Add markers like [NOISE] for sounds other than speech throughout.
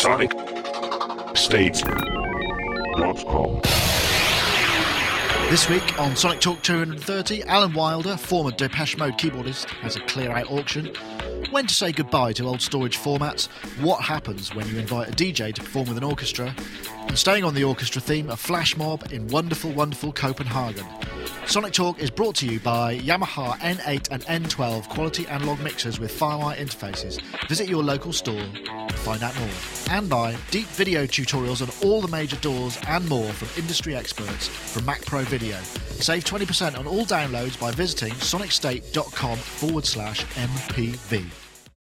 SonicState.com. This week on Sonic Talk 230, Alan Wilder, former Depeche Mode keyboardist, has a clear out auction. When to say goodbye to old storage formats, what happens when you invite a DJ to perform with an orchestra, and staying on the orchestra theme, a flash mob in wonderful, wonderful Copenhagen. Sonic Talk is brought to you by Yamaha N8 and N12 quality analog mixers with FireWire interfaces. Visit your local store to find out more. And by deep video tutorials on all the major DAWs and more from industry experts from macProVideo. Save 20% on all downloads by visiting sonicstate.com forward slash MPV. Amazing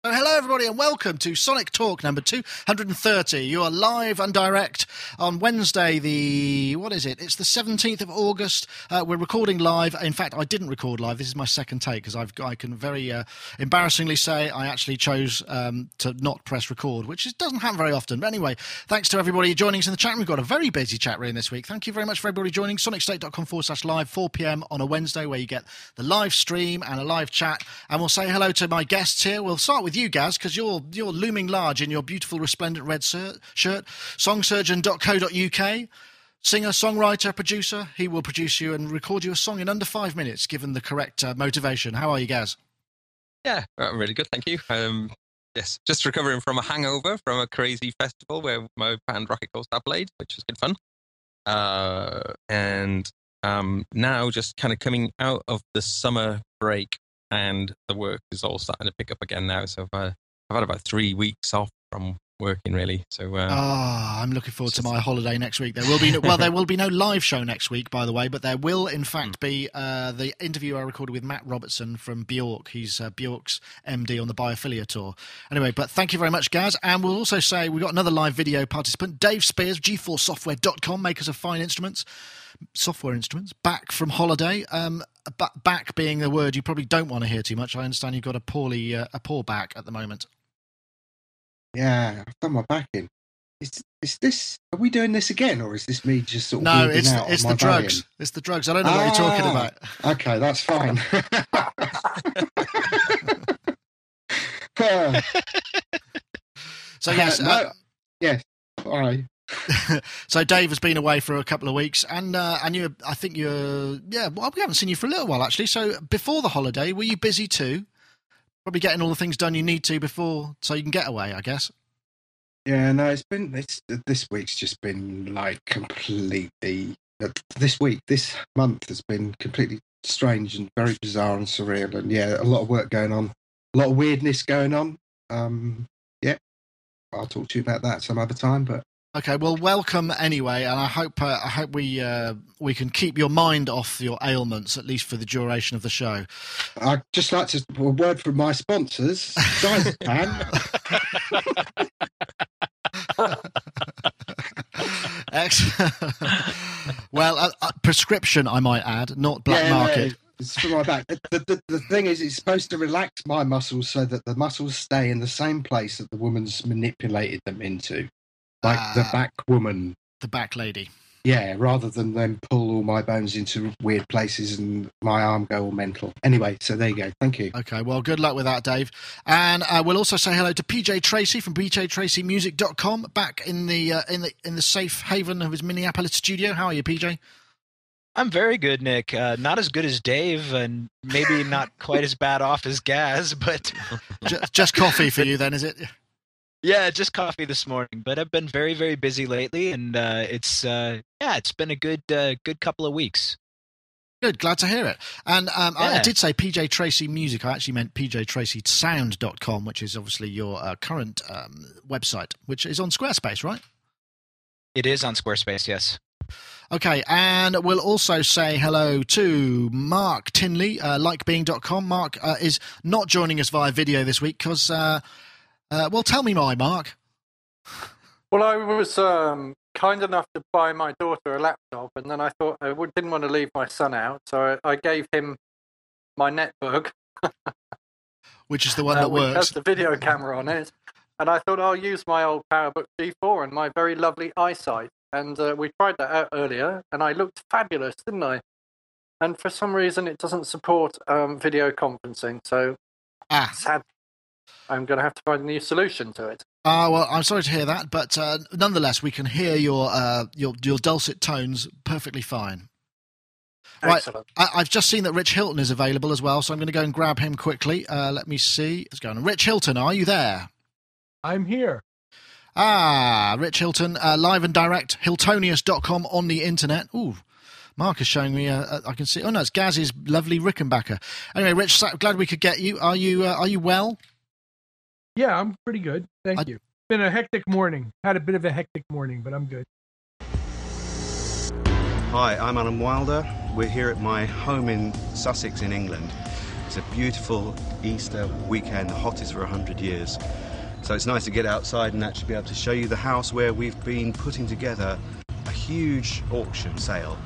so hello, everybody, and welcome to Sonic Talk number 230. You are live and direct on Wednesday, the, what is it? It's the 17th of August. Uh, we're recording live. In fact, I didn't record live. This is my second take because I can very uh, embarrassingly say I actually chose um, to not press record, which is, doesn't happen very often. But anyway, thanks to everybody joining us in the chat room. We've got a very busy chat room this week. Thank you very much for everybody joining. SonicState.com forward slash live, 4 p.m. on a Wednesday, where you get the live stream and a live chat. And we'll say hello to my guests here. We'll start with you, Gaz, because you're you're looming large in your beautiful resplendent red shirt. Songsurgeon.co.uk. Singer, songwriter, producer. He will produce you and record you a song in under five minutes, given the correct uh, motivation. How are you, Gaz? Yeah, I'm really good, thank you. Um, yes, just recovering from a hangover from a crazy festival where my band Rocket Coaster played, which was good fun. Uh, and um, now just kind of coming out of the summer break and the work is all starting to pick up again now. So I've, uh, I've had about three weeks off from working really. So uh, Ah, I'm looking forward to my holiday next week. There will be no, well, there [LAUGHS] will be no live show next week, by the way, but there will in fact be uh, the interview I recorded with Matt Robertson from Bjork. He's uh, Bjork's MD on the Biophilia tour. Anyway, but thank you very much, Gaz. And we'll also say we've got another live video participant, Dave Spiers, GForceSoftware.com, makers of fine instruments, software instruments, back from holiday. Um, ba- back being the word you probably don't want to hear too much. I understand you've got a poorly uh, a poor back at the moment. Yeah, I've got my back in. Is, is this? Are we doing this again, or is this me just sort of? No, it's out the, it's the drugs. It's the drugs. I don't know what you're talking Ah. about. Okay, that's fine. [LAUGHS] [LAUGHS] So yes, [LAUGHS] no, uh, yes. All right. [LAUGHS] so Dave has been away for a couple of weeks, and uh, and you, I think you're, yeah. Well, we haven't seen you for a little while actually. So before the holiday, were you busy too? Probably getting all the things done you need to before, so you can get away, I guess. Yeah, no, it's been it's this week's just been like completely. uh, This week, this month has been completely strange and very bizarre and surreal, and yeah, a lot of work going on, a lot of weirdness going on. Um, yeah, I'll talk to you about that some other time, but Okay, well, welcome anyway, and I hope uh, I hope we uh, we can keep your mind off your ailments at least for the duration of the show. I'd just like to a word from my sponsors, Diazepam. [LAUGHS] Excellent. well, uh, uh, prescription, I might add, not black Yeah, market. it's for my back. The, the, the thing is, it's supposed to relax my muscles so that the muscles stay in the same place that the woman's manipulated them into, like the Ah. back woman. The back lady. Yeah, rather than then pull all my bones into weird places and my arm go all mental. Anyway, so there you go. Thank you. Okay, well, good luck with that, Dave. And uh, we'll also say hello to PJ Tracy from PJTracyMusic.com, back in the uh, in the in the safe haven of his Minneapolis studio. How are you, PJ? I'm very good, Nick. Uh, not as good as Dave, and maybe not quite as bad off as Gaz, but [LAUGHS] Just, just coffee for you, then, is it? Yeah, just coffee this morning. But I've been very, very busy lately, and uh, it's uh, yeah, it's been a good, uh, good couple of weeks. Good, glad to hear it. And um, I, I did say PJ Tracy Music. I actually meant pj tracy PJTracySound.com, which is obviously your uh, current um, website, which is on Squarespace, right? It is on Squarespace, yes. Okay, and we'll also say hello to Mark Tinley, uh, likebeing.com. Mark uh, is not joining us via video this week because, uh, uh, well, tell me my Mark. Well, I was um, kind enough to buy my daughter a laptop, and then I thought I didn't want to leave my son out, so I, I gave him my netbook, [LAUGHS] Which is the one uh, that works. has the video camera on it. And I thought I'll use my old PowerBook G4 and my very lovely iSight. And uh, we tried that out earlier, and I looked fabulous, didn't I? And for some reason, it doesn't support um, video conferencing, so Ah, sad. I'm going to have to find a new solution to it. Ah, well, I'm sorry to hear that, but uh, nonetheless, we can hear your uh, your your dulcet tones perfectly fine. Right. Excellent. I, I've just seen that Rich Hilton is available as well, so I'm going to go and grab him quickly. Uh, let me see. Let's on. Rich Hilton, are you there? I'm here. Ah, Rich Hilton, uh, live and direct, Hiltonius.com on the internet. Ooh, Mark is showing me. Uh, uh, I can see. Oh no, it's Gaz's lovely Rickenbacker. Anyway, Rich, so glad we could get you. Are you uh, are you well? Yeah, I'm pretty good. Thank I- you. Been a hectic morning. Had a bit of a hectic morning, but I'm good. Hi, I'm Alan Wilder. We're here at my home in Sussex in England. It's a beautiful Easter weekend, the hottest for 100 years. So it's nice to get outside and actually be able to show you the house where we've been putting together a huge auction sale.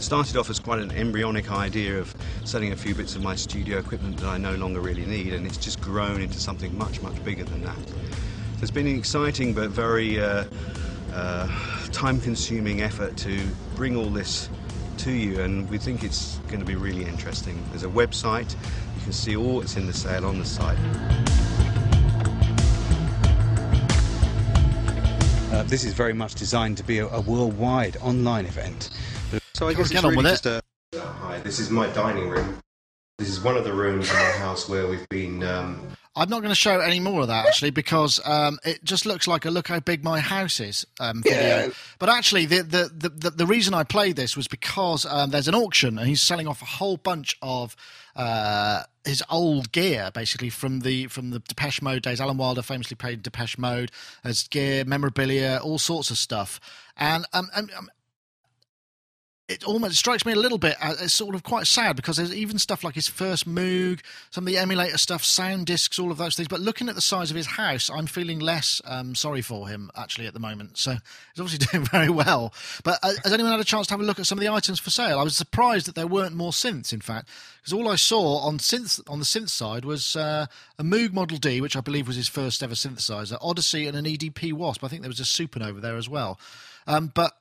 It started off as quite an embryonic idea of selling a few bits of my studio equipment that I no longer really need, and it's just grown into something much, much bigger than that. So it's been an exciting but very uh, uh, time consuming effort to bring all this to you, and we think it's going to be really interesting. There's a website, you can see all that's in the sale on the site. Uh, this is very much designed to be a, a worldwide online event. So I Come guess on, it's get on really with just a. Hi, this is my dining room. This is one of the rooms in my house where we've been. Um, I'm not going to show any more of that actually because um, it just looks like a look how big my house is um, video. Yeah. But actually, the, the the the the reason I played this was because um, there's an auction and he's selling off a whole bunch of uh, his old gear, basically from the from the Depeche Mode days. Alan Wilder famously played Depeche Mode as gear, memorabilia, all sorts of stuff. And um, and, um, it almost strikes me a little bit as it's sort of quite sad because there's even stuff like his first Moog, some of the emulator stuff, sound discs, all of those things. But looking at the size of his house, I'm feeling less um, sorry for him actually at the moment. So he's obviously [LAUGHS] doing very well. But uh, has anyone had a chance to have a look at some of the items for sale? I was surprised that there weren't more synths, in fact, because all I saw on synth on the synth side was uh, a Moog Model D, which I believe was his first ever synthesizer, Odyssey, and an EDP Wasp. I think there was a Supernova there as well. Um, but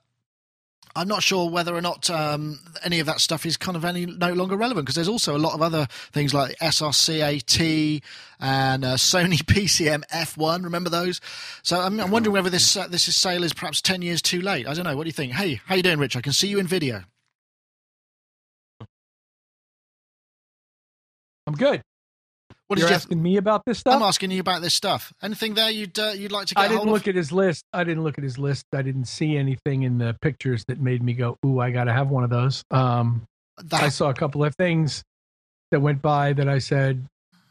I'm not sure whether or not um, any of that stuff is kind of any no longer relevant because there's also a lot of other things like SRC-AT and uh, Sony [LAUGHS] PCM F1. Remember those? So I'm, I'm wondering whether this uh, this is sale is perhaps ten years too late. I don't know. What do you think? Hey, how you doing, Rich? I can see you in video. I'm good. What You're asking me about this stuff? I'm asking you about this stuff. Anything there you'd uh, you'd like to get I didn't look of? at his list. I didn't look at his list. I didn't see anything in the pictures that made me go, "Ooh, I got to have one of those." Um, That- I saw a couple of things that went by that I said,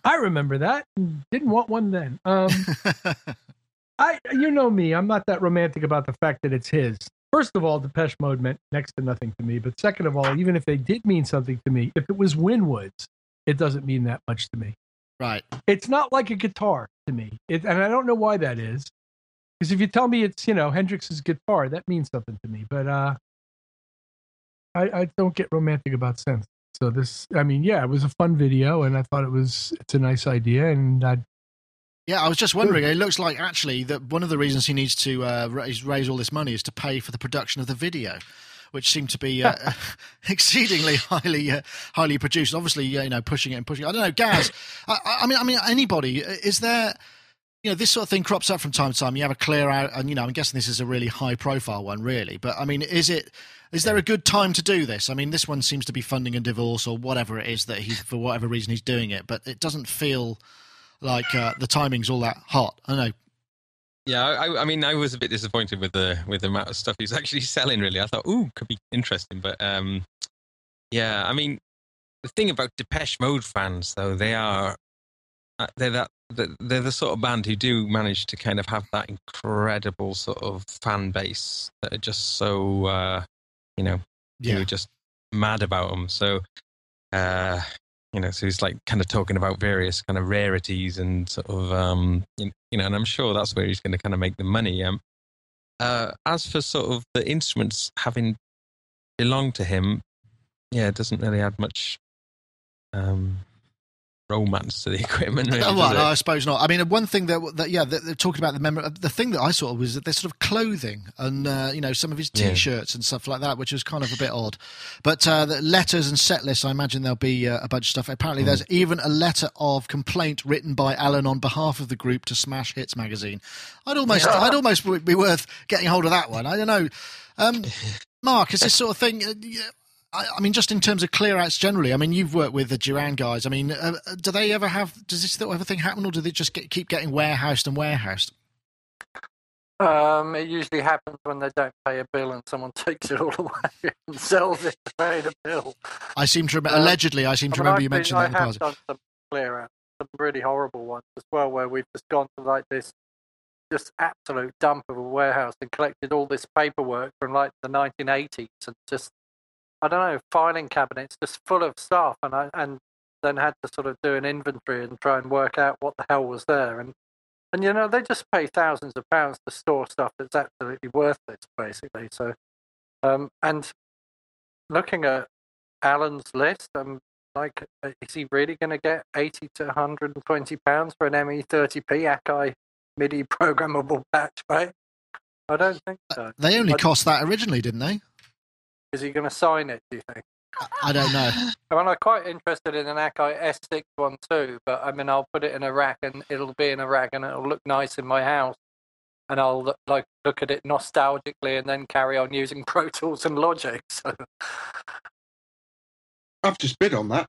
"I remember that." Didn't want one then. Um, [LAUGHS] I, you know me, I'm not that romantic about the fact that it's his. First of all, Depeche Mode meant next to nothing to me. But second of all, even if they did mean something to me, if it was Winwoods, it doesn't mean that much to me. Right. It's not like a guitar to me, it, and I don't know why that is. Because if you tell me it's you know Hendrix's guitar, that means something to me. But uh, I, I don't get romantic about synth. So this, I mean, yeah, it was a fun video, and I thought it was it's a nice idea, and I Yeah, I was just wondering. It looks like actually that one of the reasons he needs to uh, raise, raise all this money is to pay for the production of the video, which seemed to be uh, [LAUGHS] [LAUGHS] exceedingly highly uh, highly produced. Obviously, you know, pushing it and pushing. It. I don't know, Gaz. I, I mean, I mean, anybody is there? You know, this sort of thing crops up from time to time. You have a clear out, and you know, I'm guessing this is a really high profile one, really. But I mean, is it? Is there a good time to do this? I mean, this one seems to be funding a divorce or whatever it is that he's for whatever reason he's doing it, but it doesn't feel like uh, the timing's all that hot. I don't know. Yeah, I, I mean, I was a bit disappointed with the with the amount of stuff he's actually [LAUGHS] selling. Really, I thought, ooh, could be interesting, but um, yeah, I mean, the thing about Depeche Mode fans, though, they are uh, they're that they're the sort of band who do manage to kind of have that incredible sort of fan base that are just so uh, you know Yeah, are just mad about them. So, uh, you know, so he's like kind of talking about various kind of rarities and sort of, um, you know, and I'm sure that's where he's going to kind of make the money. Um, uh, as for sort of the instruments having belonged to him, yeah, it doesn't really add much. Um, romance to the [LAUGHS] equipment. Really, Oh, well, no, I suppose not. I mean, one thing that, that yeah, they're talking about the member. The thing that I saw was that there's sort of clothing and uh, you know some of his t-shirts and stuff like that, which was kind of a bit odd. But uh, the letters and set lists, I imagine there'll be uh, a bunch of stuff. Apparently, there's even a letter of complaint written by Alan on behalf of the group to Smash Hits magazine. I'd almost, I'd almost be worth getting hold of that one. I don't know. Um, [LAUGHS] Mark, is this sort of thing? Uh, I, I mean, just in terms of clear outs generally, I mean, you've worked with the Duran guys. I mean, uh, do they ever have, does this sort of thing happen or do they just get, keep getting warehoused and warehoused? Um, it usually happens when they don't pay a bill and someone [LAUGHS] takes it all away and sells it to pay the bill. I seem to remember, Um, allegedly, I seem to I mean, remember I've you been- mentioned I that in the have done some clear out, some really horrible ones as well, where we've just gone to like this just absolute dump of a warehouse and collected all this paperwork from like the 1980s and just I don't know filing cabinets just full of stuff, and I and then had to sort of do an inventory and try and work out what the hell was there and. And you know they just pay thousands of pounds to store stuff that's absolutely worthless, basically. So, um, and looking at Alan's list, I'm like, uh, is he really going to get 80 to 120 pounds for an ME30P Akai MIDI programmable patch, right? I don't think so. They only I- cost that originally, didn't they? Is he going to sign it, do you think? I don't know. I mean, I'm quite interested in an Akai S6 one too, but I mean, I'll put it in a rack and it'll be in a rack and it'll look nice in my house. And I'll look- like look at it nostalgically and then carry on using [LAUGHS] Pro Tools and Logic. So, I've just bid on that.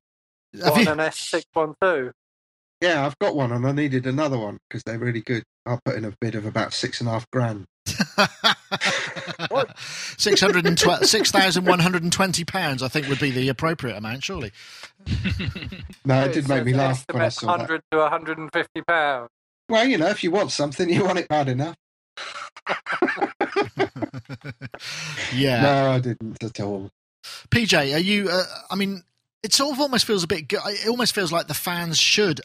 Have what, you- an S6 one too? Yeah, I've got one and I needed another one because they're really good. I'll put in a bid of about six and a half grand. [LAUGHS] What? 612 6,120 pounds, I think, would be the appropriate amount, surely. [LAUGHS] No, it It did make me laugh when I estimate saw that. 100 to 150 pounds. Well, you know, if you want something, you want it bad enough. [LAUGHS] Yeah. No, I didn't at all. PJ, are you? Uh, I mean, it sort of almost feels a bit. It almost feels like the fans should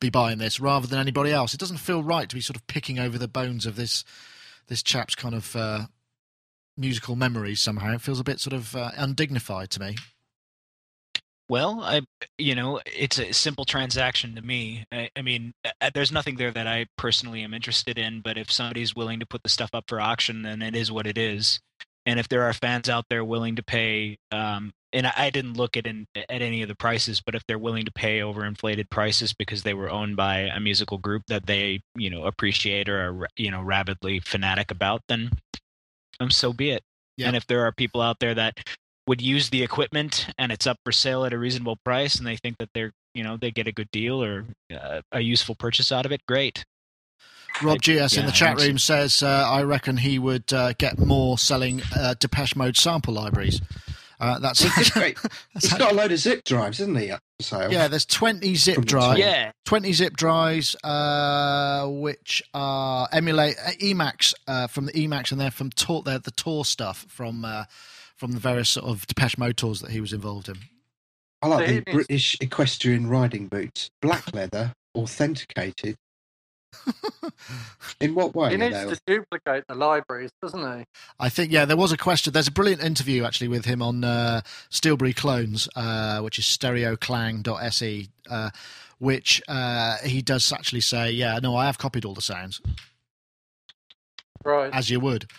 be buying this rather than anybody else. It doesn't feel right to be sort of picking over the bones of this this chap's kind of uh, musical memories. Somehow, it feels a bit sort of uh, undignified to me. Well, I, you know, it's a simple transaction to me. I, I mean, uh, there's nothing there that I personally am interested in. But if somebody's willing to put the stuff up for auction, then it is what it is. And if there are fans out there willing to pay, um, and I, didn't look at in, at any of the prices, but if they're willing to pay overinflated prices because they were owned by a musical group that they, you know, appreciate or are, you know, rabidly fanatic about, then um, so be it. And if there are people out there that would use the equipment and it's up for sale at a reasonable price and they think that they're you know they get a good deal or uh, a useful purchase out of it great Rob I- GS in the chat think room says, uh, I reckon he would uh, get more selling uh, Depeche Mode sample libraries. Uh, that's It's [LAUGHS] great. that's He's got a load of zip drives, isn't he, up sale? yeah. There's 20 zip drives. yeah 20 zip drives, uh, which are emulate uh, Emax uh, from the Emax, and they're from tour, they're the tour stuff from uh, from the various sort of Depeche Mode tours that he was involved in. I like So the he needs- British equestrian riding boots, black leather, authenticated. In what way? He needs they? to duplicate the libraries, doesn't he? I think yeah, there was a question. There's a brilliant interview actually with him on uh, Steelbury Clones, uh, which is stereoclang.se, uh, which uh, he does actually say, yeah, no, I have copied all the sounds Right. as you would.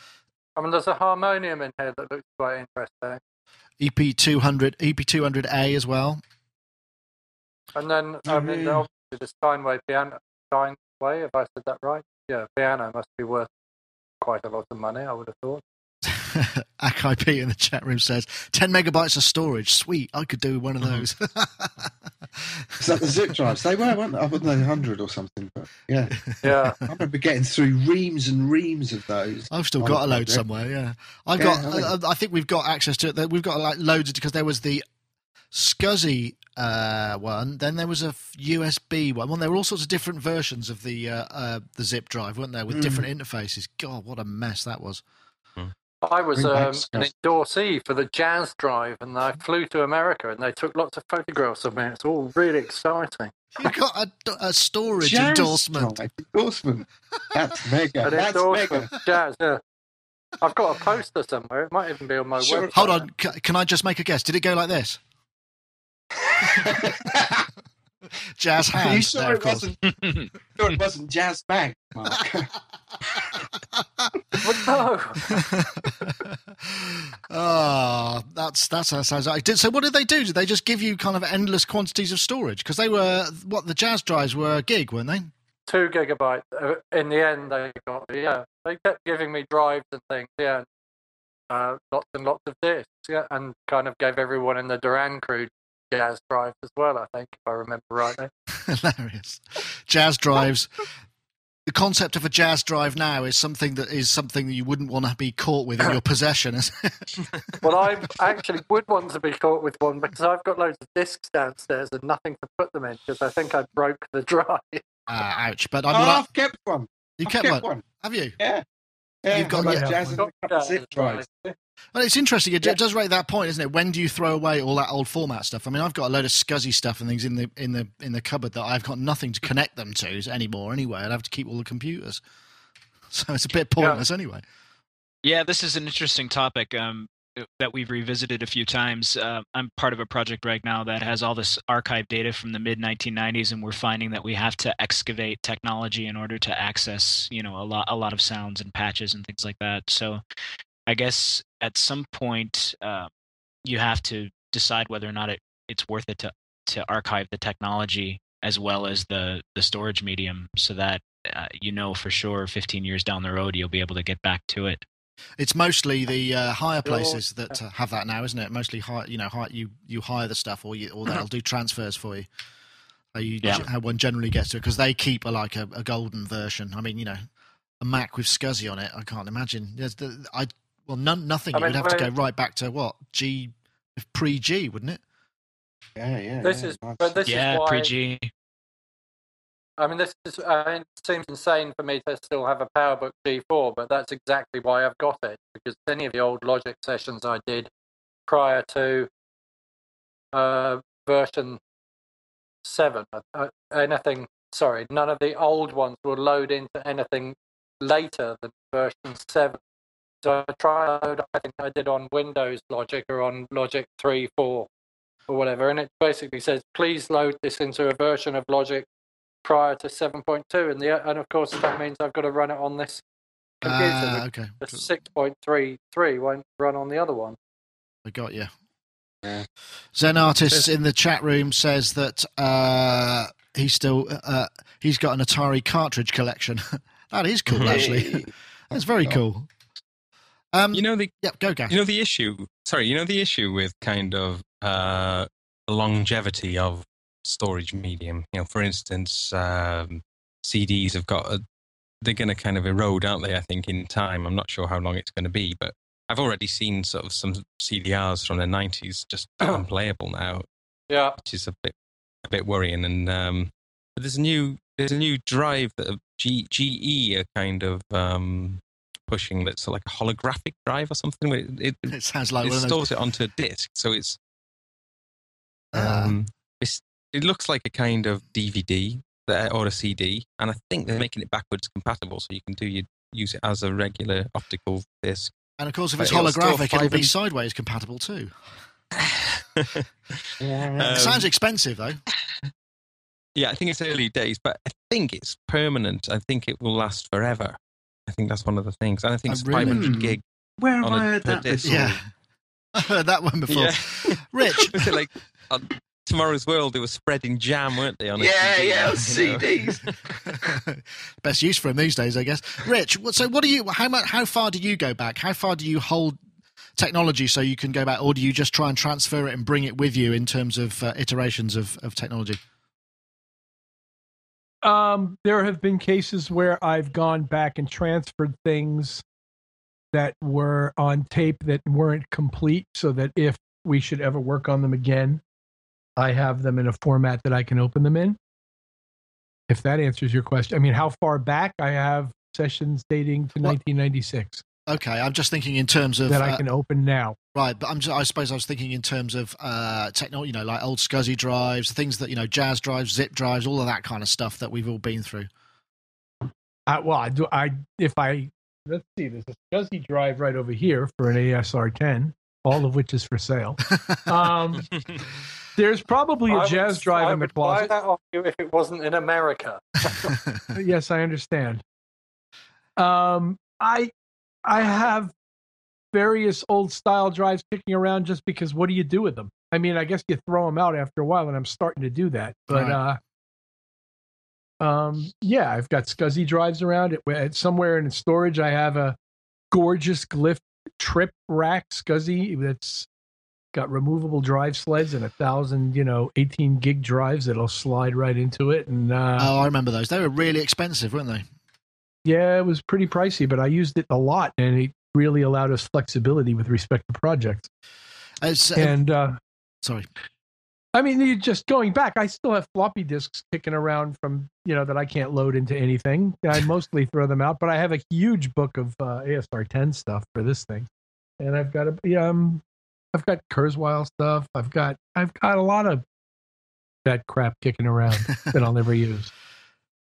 I mean, there's a harmonium in here that looks quite interesting. EP two hundred, EP two hundred A as well. And then, I Oh, mean, yeah. obviously the Steinway piano, Steinway, if I said that right? Yeah, piano must be worth quite a lot of money, I would have thought. [LAUGHS] Akai P in the chat room says 10 megabytes of storage. Sweet, I could do one of mm-hmm. those. Is that the zip drives? They were, weren't they? I wouldn't know, 100 or something, but yeah. Yeah. [LAUGHS] I remember getting through reams and reams of those. I've still got a load project. somewhere. Yeah, I've Yeah, got. I think- I, I think we've got access to it. We've got like loads because there was the SCSI uh, one. Then there was a USB one. Well, there were all sorts of different versions of the uh, uh, the zip drive, weren't there, with Mm. different interfaces. God, what a mess that was. I was Bring um, an endorsee for the Jaz Drive, and I flew to America, and they took lots of photographs of me. It's all really exciting. You got a, a storage Jazz endorsement. drive endorsement. That's mega. An That's endorsement, mega. Jazz. Yeah. I've got a poster somewhere. It might even be on my Sure. website. Hold on, can I just make a guess? Did it go like this? [LAUGHS] Jazz Are you hands. sure there, it course. wasn't? Sure it wasn't jazz bag, Mark. [LAUGHS] no. oh, that's that's how that sounds like. Did, so, what did they do? Did they just give you kind of endless quantities of storage? Because they were what the Jaz drives were a gig, weren't they? two gigabytes. Uh, In the end, they got yeah. They kept giving me drives and things. Yeah, uh, lots and lots of discs. Yeah, and kind of gave everyone in the Duran crew jazz drives as well. I think, if I remember rightly. [LAUGHS] Hilarious. Jaz drives. The concept of a Jaz drive now is something that is something that you wouldn't want to be caught with in your [COUGHS] possession. is? Well, I [LAUGHS] actually would want to be caught with one because I've got loads of discs downstairs and nothing to put them in because I think I broke the [LAUGHS] drive. Ah, ouch! But oh, I'm not. I've kept one. You I've kept, kept one. one. Have you? Yeah. Yeah, You've got- I've yeah. jazz and a couple of jazz zip drives. drives. Well, it's interesting. It Yeah. does raise that point, isn't it? When do you throw away all that old format stuff? I mean, I've got a load of SCSI stuff and things in the in the in the cupboard that I've got nothing to connect them to anymore. Anyway, I'd have to keep all the computers, [LAUGHS] so it's a bit pointless anyway. Yeah, this is an interesting topic um, that we've revisited a few times. Uh, I'm part of a project right now that has all this archive data from the mid 1990s, and we're finding that we have to excavate technology in order to access, you know, a lot a lot of sounds and patches and things like that. So, I guess at some point uh, you have to decide whether or not it, it's worth it to to archive the technology as well as the the storage medium, so that uh, you know for sure 15 years down the road you'll be able to get back to it. It's mostly the uh, hire Sure. places that uh, have that now, isn't it? Mostly hire, you know, hire, you you hire the stuff, or you or they'll do transfers for you. So you Yeah. how one generally gets to it because they keep a, like a, a golden version. I mean, you know, a Mac with SCSI on it. I can't imagine. There's the, I well, none, nothing. I it would mean, have to go right back to what G pre G, wouldn't it? Yeah, yeah. This yeah, is, nice. but this yeah, is why. pre G. I mean, this is, I mean, it seems insane for me to still have a PowerBook G4, but that's exactly why I've got it because any of the old Logic sessions I did prior to uh, version seven, uh, uh, anything. Sorry, none of the old ones will load into anything later than version seven. So I try to load. I think I did on Windows Logic or on Logic three, four, or whatever, and it basically says, "Please load this into a version of Logic prior to 7.2 and the and of course that means I've got to run it on this computer. The- okay, the 6.33 won't run on the other one. I got you. Yeah. Zen artist in the chat room says that uh, he's still uh, he's got an Atari cartridge collection. [LAUGHS] that is cool, actually. [LAUGHS] That's very cool. Um, You know the yeah, go Gaz. you know the issue. Sorry, you know the issue with kind of uh, longevity of storage medium. You know, for instance, um, CDs have got a, they're going to kind of erode, aren't they? I think in time. I'm not sure how long it's going to be, but I've already seen sort of some CDRs from the 90s just [CLEARS THROAT] unplayable now, Yeah, which is a bit a bit worrying. And um, but there's a new there's a new drive that G, GE are kind of um, pushing that's like a holographic drive or something. where It, it, it sounds like it one of those. stores it onto a disc, so it's Ah. um, it's it looks like a kind of DVD or a CD, and I think they're making it backwards compatible, so you can do you use it as a regular optical disc. and of course, if but it's it'll holographic, it'll be and- sideways compatible too. [LAUGHS] Yeah. [LAUGHS] it sounds Um, expensive though. yeah, I think it's early days, but I think it's permanent. I think it will last forever. I think that's one of the things, and I think it's really? 500 gig. Where have I heard that before? Yeah, [LAUGHS] I heard that one before. Yeah. [LAUGHS] Rich, [LAUGHS] Was it like on Tomorrow's World? They were spreading jam, weren't they? On Yeah, CD, yeah? CDs. best use for them these days, I guess. Rich, so what do you? How much? How far do you go back? How far do you hold technology so you can go back, or do you just try and transfer it and bring it with you in terms of uh, iterations of, of technology? Um, there have been cases where I've gone back and transferred things that were on tape that weren't complete, so that if we should ever work on them again, I have them in a format that I can open them in. If that answers your question, I mean, how far back? I have sessions dating to What- 1996 Okay, I'm just thinking in terms of that uh, I can open now. right, but I'm just, I suppose I was thinking in terms of uh, technology, you know, like old SCSI drives, things that you know, Jaz drives, zip drives, all of that kind of stuff that we've all been through. I, well, I do. I if I let's see, there's a SCSI drive right over here for an ASR10, all of which is for sale. [LAUGHS] Um, There's probably I a would- Jaz drive I in the would buy closet. that off you if it wasn't in America. [LAUGHS] yes, I understand. Um, I I have various old style drives kicking around just because what do you do with them? I mean, I guess you throw them out after a while, and I'm starting to do that. But uh, um, yeah, I've got SCSI drives around. It it's somewhere in storage. I have a gorgeous Glyph trip rack SCSI that's got removable drive sleds and a thousand, you know, 18 gig drives that'll slide right into it. And uh, Oh, I remember those. They were really expensive, weren't they? Yeah, it was pretty pricey, but I used it a lot, and it really allowed us flexibility with respect to projects. And uh, sorry. I mean, you just going back, I still have floppy disks kicking around from you know that I can't load into anything. I mostly throw them out, but I have a huge book of uh, ASR 10 stuff for this thing, and I've got a yeah, um, I've got Kurzweil stuff. I've got I've got a lot of that crap kicking around [LAUGHS] that I'll never use.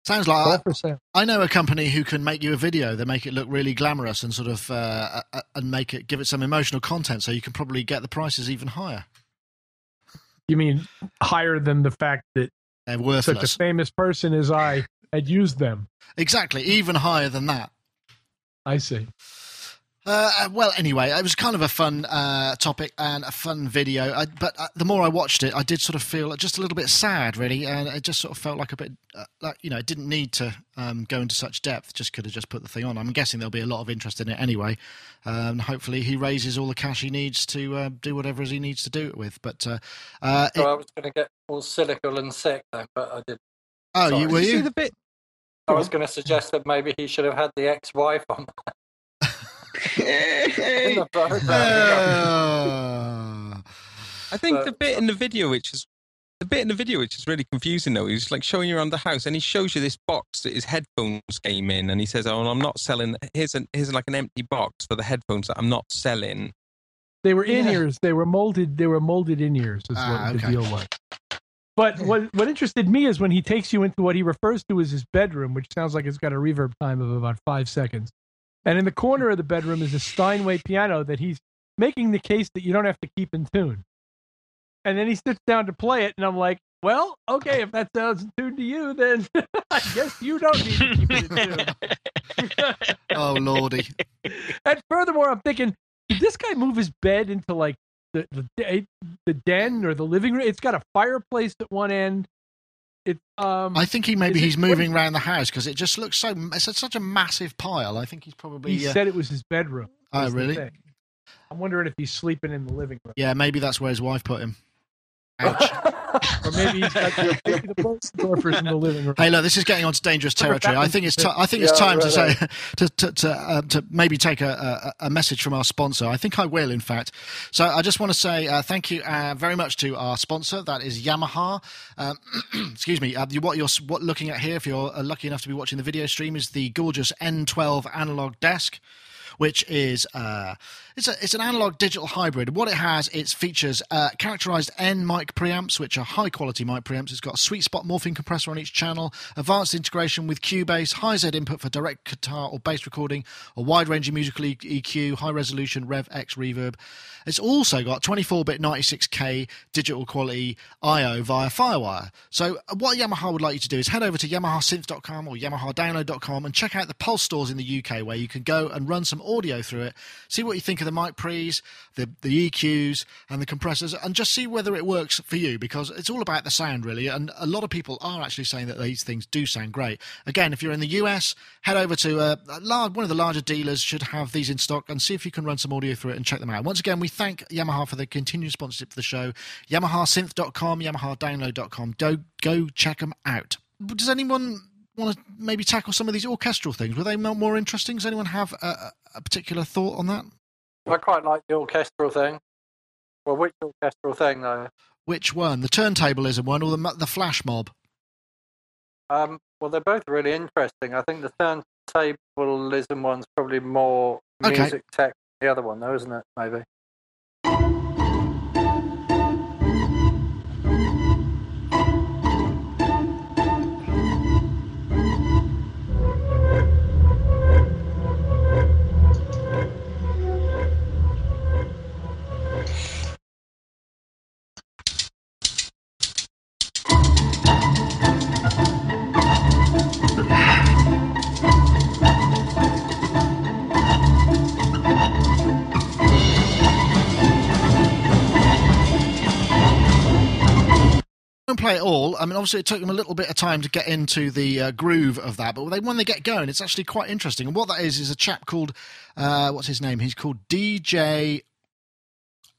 Sounds like I. I know a company who can make you a video. They make it look really glamorous and sort of uh, uh, and make it give it some emotional content, so you can probably get the prices even higher. You mean higher than the fact that They're such a famous person as I had used them? Exactly, even higher than that. I see. Uh, well, anyway, it was kind of a fun uh, topic and a fun video. I, but uh, the more I watched it, I did sort of feel just a little bit sad, really, and it just sort of felt like a bit, uh, like you know, it didn't need to um, go into such depth. Just could have just put the thing on. I'm guessing there'll be a lot of interest in it anyway. Um, hopefully, he raises all the cash he needs to uh, do whatever he needs to do it with. But uh, uh, So it- I was going to get all cynical and sick then, but I didn't. oh, sorry. you were Did you see you? the bit? I was going to suggest that maybe he should have had the ex-wife on in the program. Uh, I think But- the bit in the video which is the bit in the video which is really confusing though, he's like showing you around the house and he shows you this box that his headphones came in and he says, Oh, I'm not selling here's an here's like an empty box for the headphones that I'm not selling. They were in Yeah. ears. They were molded. They were molded in ears. Is Ah, what okay. the deal was. But what what interested me is when he takes you into what he refers to as his bedroom, which sounds like it's got a reverb time of about five seconds. And in the corner of the bedroom is a Steinway piano that he's making the case that you don't have to keep in tune. And then he sits down to play it, and I'm like, well, okay, if that sounds in tune to you, then [LAUGHS] I guess you don't need to keep it in tune. [LAUGHS] oh lordy! And furthermore, I'm thinking, did this guy move his bed into like the the the, the den or the living room? It's got a fireplace at one end. It's um. I think he maybe it- he's moving around the house because it just looks so. It's such a massive pile. I think he's probably. he uh, said it was his bedroom. oh really? I'm wondering if he's sleeping in the living room, Yeah, maybe that's where his wife put him. [LAUGHS] Ouch. [LAUGHS] or maybe he's got the, [LAUGHS] maybe the Bösendorfers in the living room. Hey, look, this is getting onto dangerous territory. I think it's ti I think it's Yeah, time to right, say [LAUGHS] to to to, uh, to maybe take a, a a message from our sponsor. I think I will, in fact. So I just want to say uh, thank you uh, very much to our sponsor. That is Yamaha. Um, [CLEARS THROAT] excuse me. Uh, you- what you're what looking at here, if you're uh, lucky enough to be watching the video stream, is the gorgeous N12 analog desk which is uh, it's a it's an analog digital hybrid. What it has, it features uh, characterized N mic preamps, which are high quality mic preamps. It's got a sweet spot morphing compressor on each channel, advanced integration with Cubase, high Z input for direct guitar or bass recording, a wide ranging musical E- EQ, high resolution Rev X reverb. It's also got 24-bit 96k digital quality I/O via FireWire. So uh, what Yamaha would like you to do is head over to YamahaSynth.com or YamahaDownload.com and check out the Pulse stores in the UK where you can go and run some audio through it, see what you think of the mic pre's, the the EQs and the compressors, and just see whether it works for you because it's all about the sound really. And a lot of people are actually saying that these things do sound great. Again, if you're in the US, head over to uh, a large, one of the larger dealers should have these in stock and see if you can run some audio through it and check them out. Once again, we thank Yamaha for the continued sponsorship for the show. YamahaSynth.com, YamahaDownload.com. Go go check them out. Does anyone want to maybe tackle some of these orchestral things? Were they more interesting? Does anyone have a, a- a particular thought on that? I quite like the orchestral thing. Well, which orchestral thing though? Which one? The turntablism one or the the flash mob? Um, well, they're both really interesting. I think the turntablism one's probably more Okay. music tech. than The other one, though, isn't it? Maybe. Play it all. I mean, obviously, it took them a little bit of time to get into the uh, groove of that, but they, when they get going, it's actually quite interesting. And what that is is a chap called uh, what's his name? He's called DJ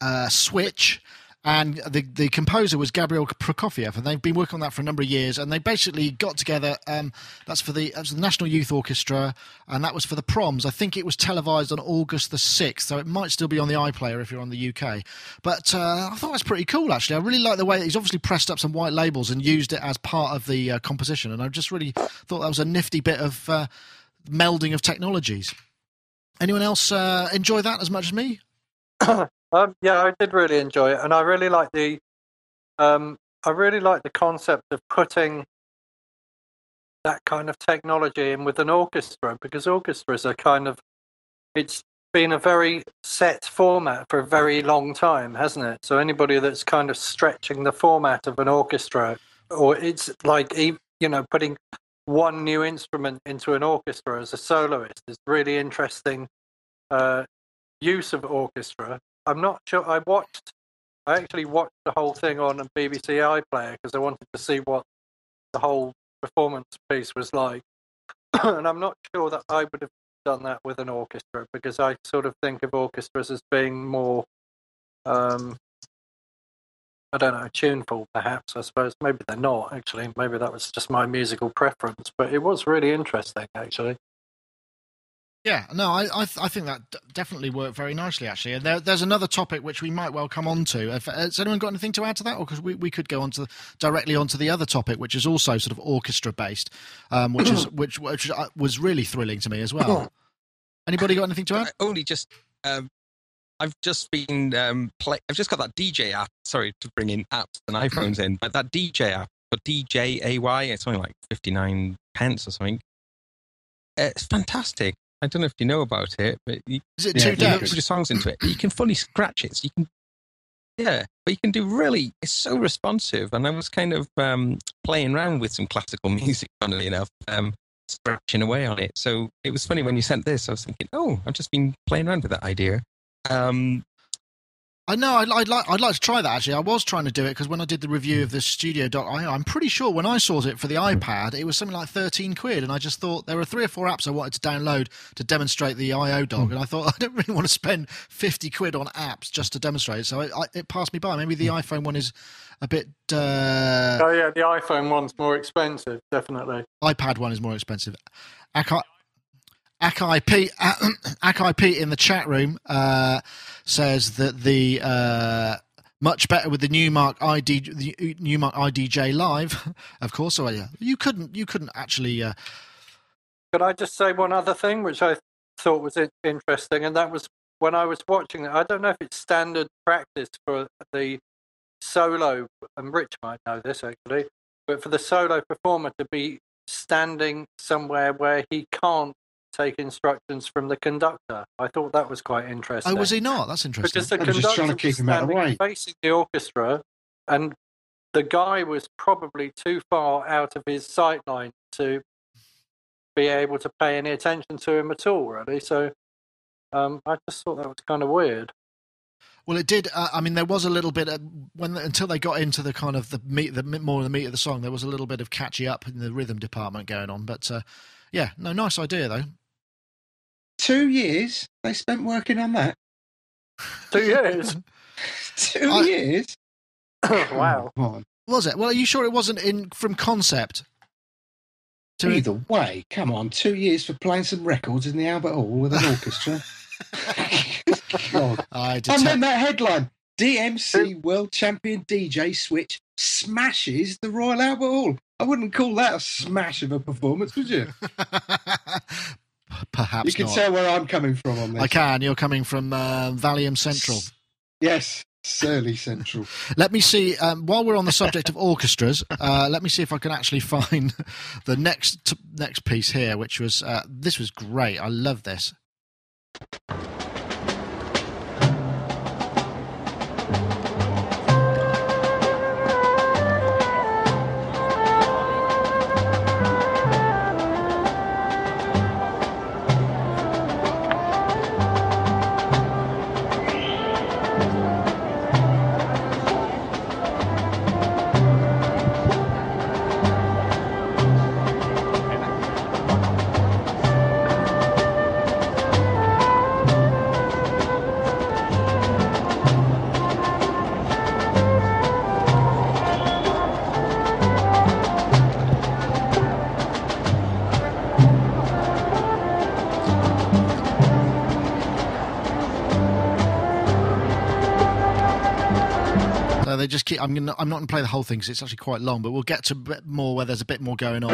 uh, Switch, and the the composer was Gabriel Prokofiev, and they've been working on that for a number of years. And they basically got together. Um, that's for the, that's the National Youth Orchestra, and that was for the proms. I think it was televised on August the sixth, so it might still be on the iPlayer if you're on the UK. But uh, I thought that's pretty cool. Actually, I really like the way he's obviously pressed up some white labels and used it as part of the uh, composition, and I just really thought that was a nifty bit of uh, melding of technologies. Anyone else uh, enjoy that as much as me? [COUGHS] [COUGHS] Um, yeah, I did really enjoy it, and I really like the, um, I really like the concept of putting that kind of technology in with an orchestra because orchestras are kind of, it's been a very set format for a very long time, hasn't it? So anybody that's kind of stretching the format of an orchestra, or it's like you know putting one new instrument into an orchestra as a soloist is really interesting uh, use of orchestra I'm not sure. I watched. I actually watched the whole thing on a BBC iPlayer because I wanted to see what the whole performance piece was like, [COUGHS] and I'm not sure that I would have done that with an orchestra because I sort of think of orchestras as being more, um, I don't know, tuneful perhaps. I suppose maybe they're not actually. Maybe that was just my musical preference, but it was really interesting actually. Yeah, no, I I, th- I think that d- definitely worked very nicely actually. And there, there's another topic which we might well come on to. If, has anyone got anything to add to that, or because we, we could go on to directly onto the other topic, which is also sort of orchestra based, um, which is [CLEARS THROAT] which which uh, was really thrilling to me as well. Anybody got anything to add? I only just um, I've just been um, play. I've just got that DJ app. Sorry to bring in apps and [CLEARS THROAT] iPhones in, but that DJ app, for DJAY, it's only like fifty nine pence or something. It's fantastic. I don't know if you know about it, but you, Is it Yeah, two you you Yeah. put your songs into it. You can fully scratch it. So you can, yeah, but you can do really. It's so responsive, and I was kind of um, playing around with some classical [LAUGHS] music, funnily enough, um, scratching away on it. So it was funny when you sent this. I was thinking, oh, I've just been playing around with that idea. Um, I know. I'd, I'd like. I'd like to try that. Actually, I was trying to do it because when I did the review of the Studio Doc, I, I'm pretty sure when I saw it for the hmm. iPad, it was something like 13 quid, and I just thought there were three or four apps I wanted to download to demonstrate the iO Dock, hmm. and I thought [LAUGHS] I don't really want to spend 50 quid on apps just to demonstrate. it. So it, I, it passed me by. Maybe the hmm. iPhone one is a bit. Uh, Oh yeah, the iPhone one's more expensive, definitely. iPad one is more expensive. Akai, Akai Pete, Pete in the chat room uh, says that the uh, much better with the Numark ID, the Numark IDJ Live, [LAUGHS] of course. So yeah, you couldn't, you couldn't actually. Uh, Could I just say one other thing, which I thought was interesting, and that was when I was watching it. I don't know if it's standard practice for the solo, and Rich might know this actually, but for the solo performer to be standing somewhere where he can't take instructions from the conductor. I thought that was quite interesting. oh, was he not? That's interesting. Because the They were just trying to keep him out of the way. facing the orchestra, and the guy was probably too far out of his sight line to be able to pay any attention to him at all, really. So um, I just thought that was kind of weird. Well, it did. Uh, I mean, there was a little bit uh, when until they got into the kind of the meat, the more of the meat of the song. There was a little bit of catchy up in the rhythm department going on. But uh, yeah, no, nice idea though. Two years they spent working on that. Two [LAUGHS] years. Two I- years. [COUGHS] wow. Come on. Was it? Well, are you sure it wasn't in from concept? To Either way, come on. Two years for playing some records in the Albert Hall with an orchestra. [LAUGHS] God. I And detect. then that headline DMC World Champion DJ Switch smashes the Royal Albert Hall. I wouldn't call that a smash of a performance, would you? [LAUGHS] perhaps you can not. tell where I'm coming from on this. I can. You're coming from uh, Valium Central. Yes, Surly Central. let me see. Um, while we're on the subject of orchestras, uh, let me see if I can actually find [LAUGHS] the next t- next piece here, which was uh, this was great. I love this. I'm gonna. I'm not going to play the whole thing because it's actually quite long, but we'll get to more where there's a bit more going on.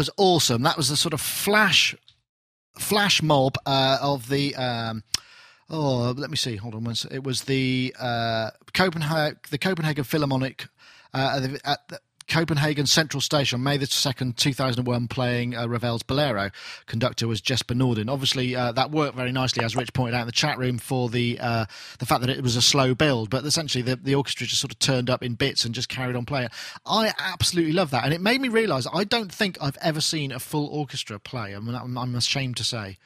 Was awesome. That was the sort of flash, flash mob uh, of the. Um, oh, let me see. Hold on. It was the uh, Copenhagen, the Copenhagen Philharmonic uh, at the- at the Copenhagen Central Station, May the second, two thousand and one, playing uh, Ravel's Bolero. Conductor was Jesper Nordin. Obviously, uh, that worked very nicely, as Rich pointed out in the chat room, for the uh, the fact that it was a slow build. But essentially, the, the orchestra just sort of turned up in bits and just carried on playing. I absolutely love that, and it made me realise I don't think I've ever seen a full orchestra play. I mean, I'm, I'm ashamed to say.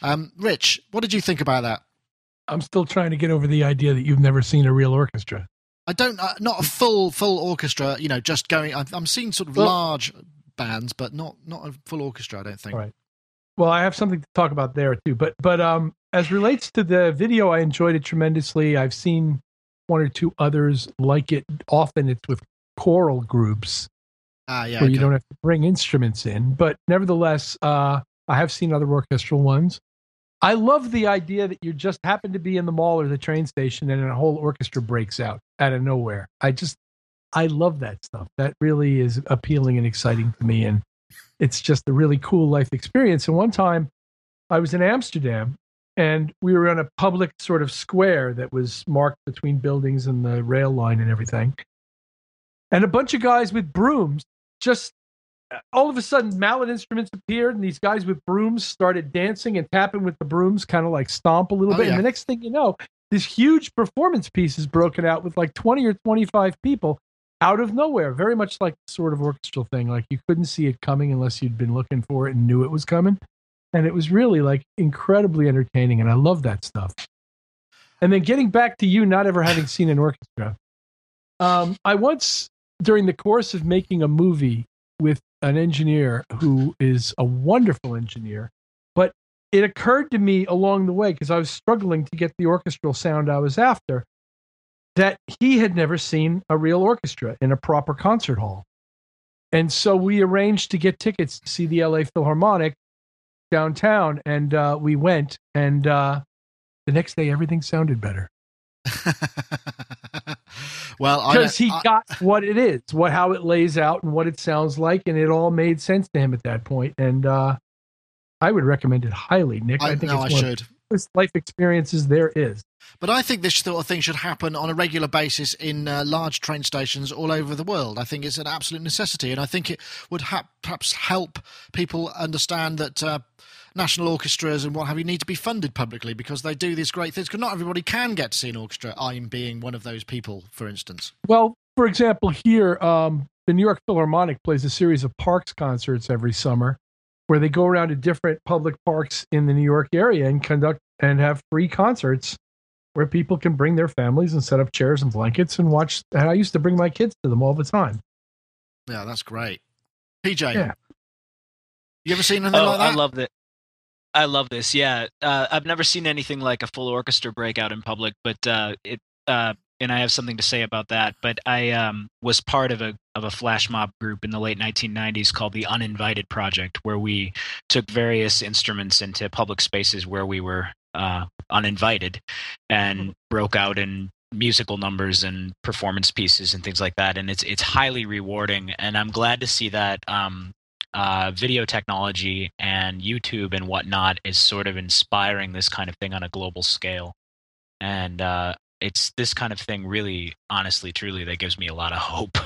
Um, Rich, what did you think about that? I'm still trying to get over the idea that you've never seen a real orchestra. I don't, uh, not a full full orchestra. You know, just going. I'm, I'm seeing sort of Well- large bands, but not not a full orchestra. I don't think. Right. Well, I have something to talk about there too. But but um, as relates to the video, I enjoyed it tremendously. I've seen one or two others like it. Often it's with choral groups Ah, yeah. where you don't have to bring instruments in. But nevertheless, uh, I have seen other orchestral ones. I love the idea that you just happen to be in the mall or the train station and a whole orchestra breaks out out of nowhere. I just, I love that stuff. That really is appealing and exciting to me. And it's just a really cool life experience. And one time I was in Amsterdam and we were on a public sort of square that was marked between buildings and the rail line and everything. And a bunch of guys with brooms just all of a sudden mallet instruments appeared and these guys with brooms started dancing and tapping with the brooms kind of like stomp a little Oh, bit. Yeah. and the next thing you know this huge performance piece is broken out with like 20 or 25 people out of nowhere very much like the sort of orchestral thing. Like you couldn't see it coming unless you'd been looking for it and knew it was coming. And it was really like incredibly entertaining and i love that stuff. And then getting back to you not ever having seen an orchestra um, i once during the course of making a movie with an engineer who is a wonderful engineer. But it occurred to me along the way, because I was struggling to get the orchestral sound I was after, that he had never seen a real orchestra in a proper concert hall. And so we arranged to get tickets to see the LA Philharmonic downtown, and uh, we went. And uh, the next day, everything sounded better [LAUGHS] well, because he I- got what it is, what how it lays out, and what it sounds like, and it all made sense to him at that point. And uh, I would recommend it highly, Nick. I, I, think no, I it's of should. life experiences there is. But I think this sort of thing should happen on a regular basis in uh, large train stations all over the world. I think it's an absolute necessity, and I think it would ha- perhaps help people understand that uh, national orchestras and what have you need to be funded publicly because they do these great things. Because not everybody can get to see an orchestra. I'm being one of those people, for instance. Well, for example, here um, the New York Philharmonic plays a series of parks concerts every summer, where they go around to different public parks in the New York area and conduct and have free concerts where people can bring their families and set up chairs and blankets and watch. And I used to bring my kids to them all the time. Yeah, that's great. PJ, Yeah. you ever seen anything Oh, like that? I loved that. I love this. Yeah, uh, I've never seen anything like a full orchestra breakout in public, but uh, it uh, and I have something to say about that. But I um, was part of a of a flash mob group in the late 1990s called the Uninvited Project, where we took various instruments into public spaces where we were uh, uninvited, and broke out in musical numbers and performance pieces and things like that. And it's it's highly rewarding, and I'm glad to see that. Um, uh, video technology and YouTube and whatnot is sort of inspiring this kind of thing on a global scale. And uh, it's this kind of thing, really, honestly, truly, that gives me a lot of [LAUGHS] hope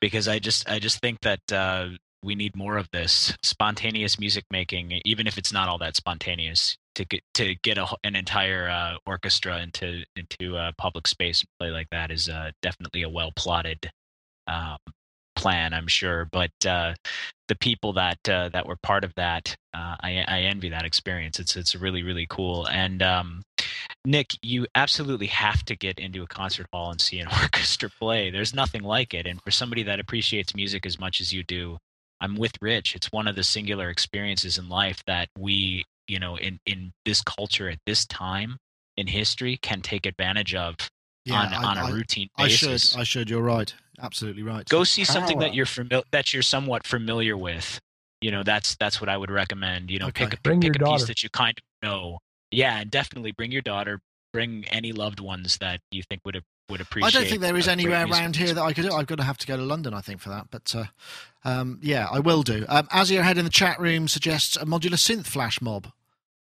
because I just, I just think that uh, we need more of this spontaneous music making, even if it's not all that spontaneous. To get to get a, an entire uh, orchestra into into a public space and play like that is uh, definitely a well plotted um, plan, I'm sure. But uh, the people that uh, that were part of that, uh, I, I envy that experience. It's it's really really cool. And um, Nick, you absolutely have to get into a concert hall and see an [LAUGHS] orchestra play. There's nothing like it. And for somebody that appreciates music as much as you do, I'm with Rich. It's one of the singular experiences in life that we, you know, in, in this culture at this time in history can take advantage of on, I, on a I- routine I basis. should. I should. You're right. Absolutely right. Go see something that you're familiar that you're somewhat familiar with. You know, that's that's what I would recommend. You know, Okay. pick a Bring pick your a piece that you kind of know. Yeah, and definitely bring your daughter. Bring any loved ones that you think would would appreciate. I don't think there is anywhere around here that I could do. I'm going to have to go to London, I think, for that. But uh, um, yeah, I will do. Um, Azzy Head in the chat room suggests a modular synth flash mob,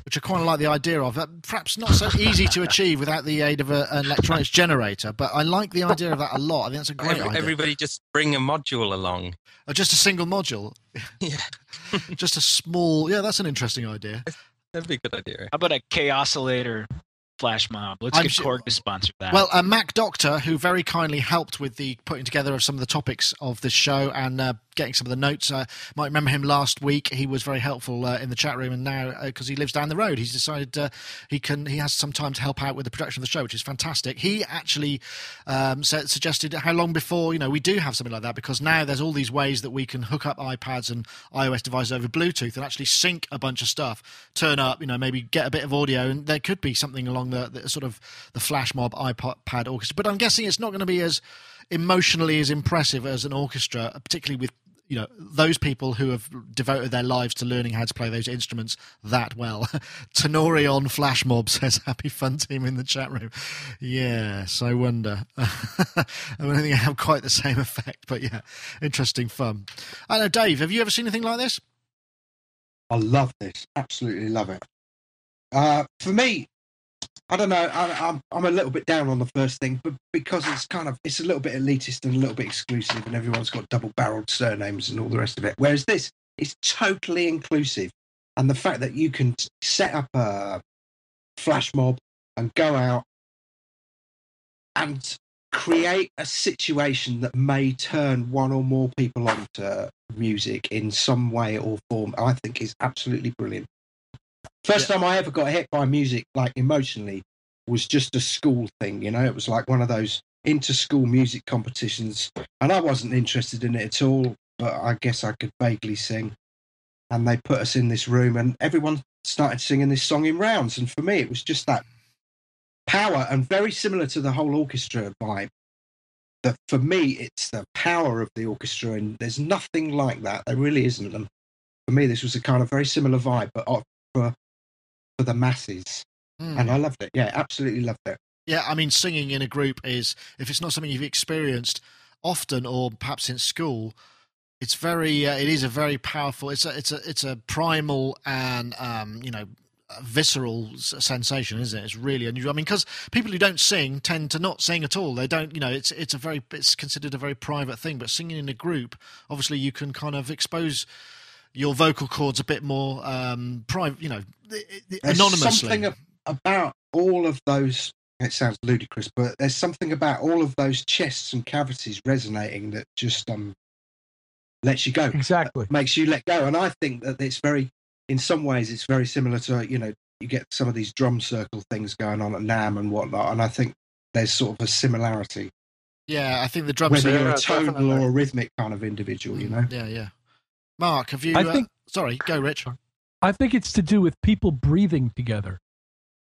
which I quite like the idea of. Uh, perhaps not so easy to achieve without the aid of a, an electronics generator, but I like the idea of that a lot. I think that's a great Every- idea. everybody just bring a module along. Uh, just a single module, [LAUGHS] Yeah, [LAUGHS] just a small. Yeah, that's an interesting idea. that'd be a good idea. How about a K oscillator flash mob? Let's I'm get sure- Korg to sponsor that. Well, uh, Mac Doctor, who very kindly helped with the putting together of some of the topics of this show and uh, getting some of the notes. Uh, might remember him last week. He was very helpful uh, in the chat room, and now because he lives down the road, he's decided uh, he can he has some time to help out with the production of the show, which is fantastic. He actually um, suggested how long before you know we do have something like that because now there's all these ways that we can hook up iPads and iOS devices over Bluetooth and actually sync a bunch of stuff, turn up, you know, maybe get a bit of audio, and there could be something along the, the sort of the flash mob iPad orchestra. But I'm guessing it's not going to be as emotionally as impressive as an orchestra, particularly with you know those people who have devoted their lives to learning how to play those instruments that well. [LAUGHS] Tenori-on flash mob says happy fun team in the chat room. Yes, I wonder. [LAUGHS] I don't think I have quite the same effect, but yeah, interesting fun. I know, Dave. Have you ever seen anything like this? I love this. Absolutely love it. Uh, for me, I don't know. I, I'm I'm a little bit down on the first thing, but because it's kind of it's a little bit elitist and a little bit exclusive, and everyone's got double-barreled surnames and all the rest of it. Whereas this is totally inclusive, and the fact that you can set up a flash mob and go out and create a situation that may turn one or more people onto music in some way or form, I think is absolutely brilliant. First time I ever got hit by music, like emotionally, was just a school thing. You know, it was like one of those inter-school music competitions, and I wasn't interested in it at all. But I guess I could vaguely sing, and they put us in this room, and everyone started singing this song in rounds. And for me, it was just that power, and very similar to the whole orchestra vibe. That for me, it's the power of the orchestra, and there's nothing like that. There really isn't. And for me, this was a kind of very similar vibe, but for for the masses, Hmm. and I loved it. Yeah, absolutely loved it. Yeah, I mean, singing in a group is if it's not something you've experienced often or perhaps in school, it's very. Uh, it is a very powerful. It's a. It's a. It's a primal and um, you know. Visceral sensation, isn't it? It's really unusual. I mean, because people who don't sing tend to not sing at all. They don't, you know. It's it's a very it's considered a very private thing. But singing in a group, obviously, you can kind of expose your vocal cords a bit more um private you know There's anonymously something about all of those. It sounds ludicrous, but there's something about all of those chests and cavities resonating that just um lets you go. Exactly. makes you let go. And I think that it's very, in some ways, it's very similar to you know you get some of these drum circle things going on at NAMM and whatnot. And I think there's sort of a similarity, yeah i think the drum whether set- you're a tonal definitely. or a rhythmic kind of individual. You know, Yeah, yeah. Mark, have you? I uh, think- sorry, go, Rich. I think it's to do with people breathing together.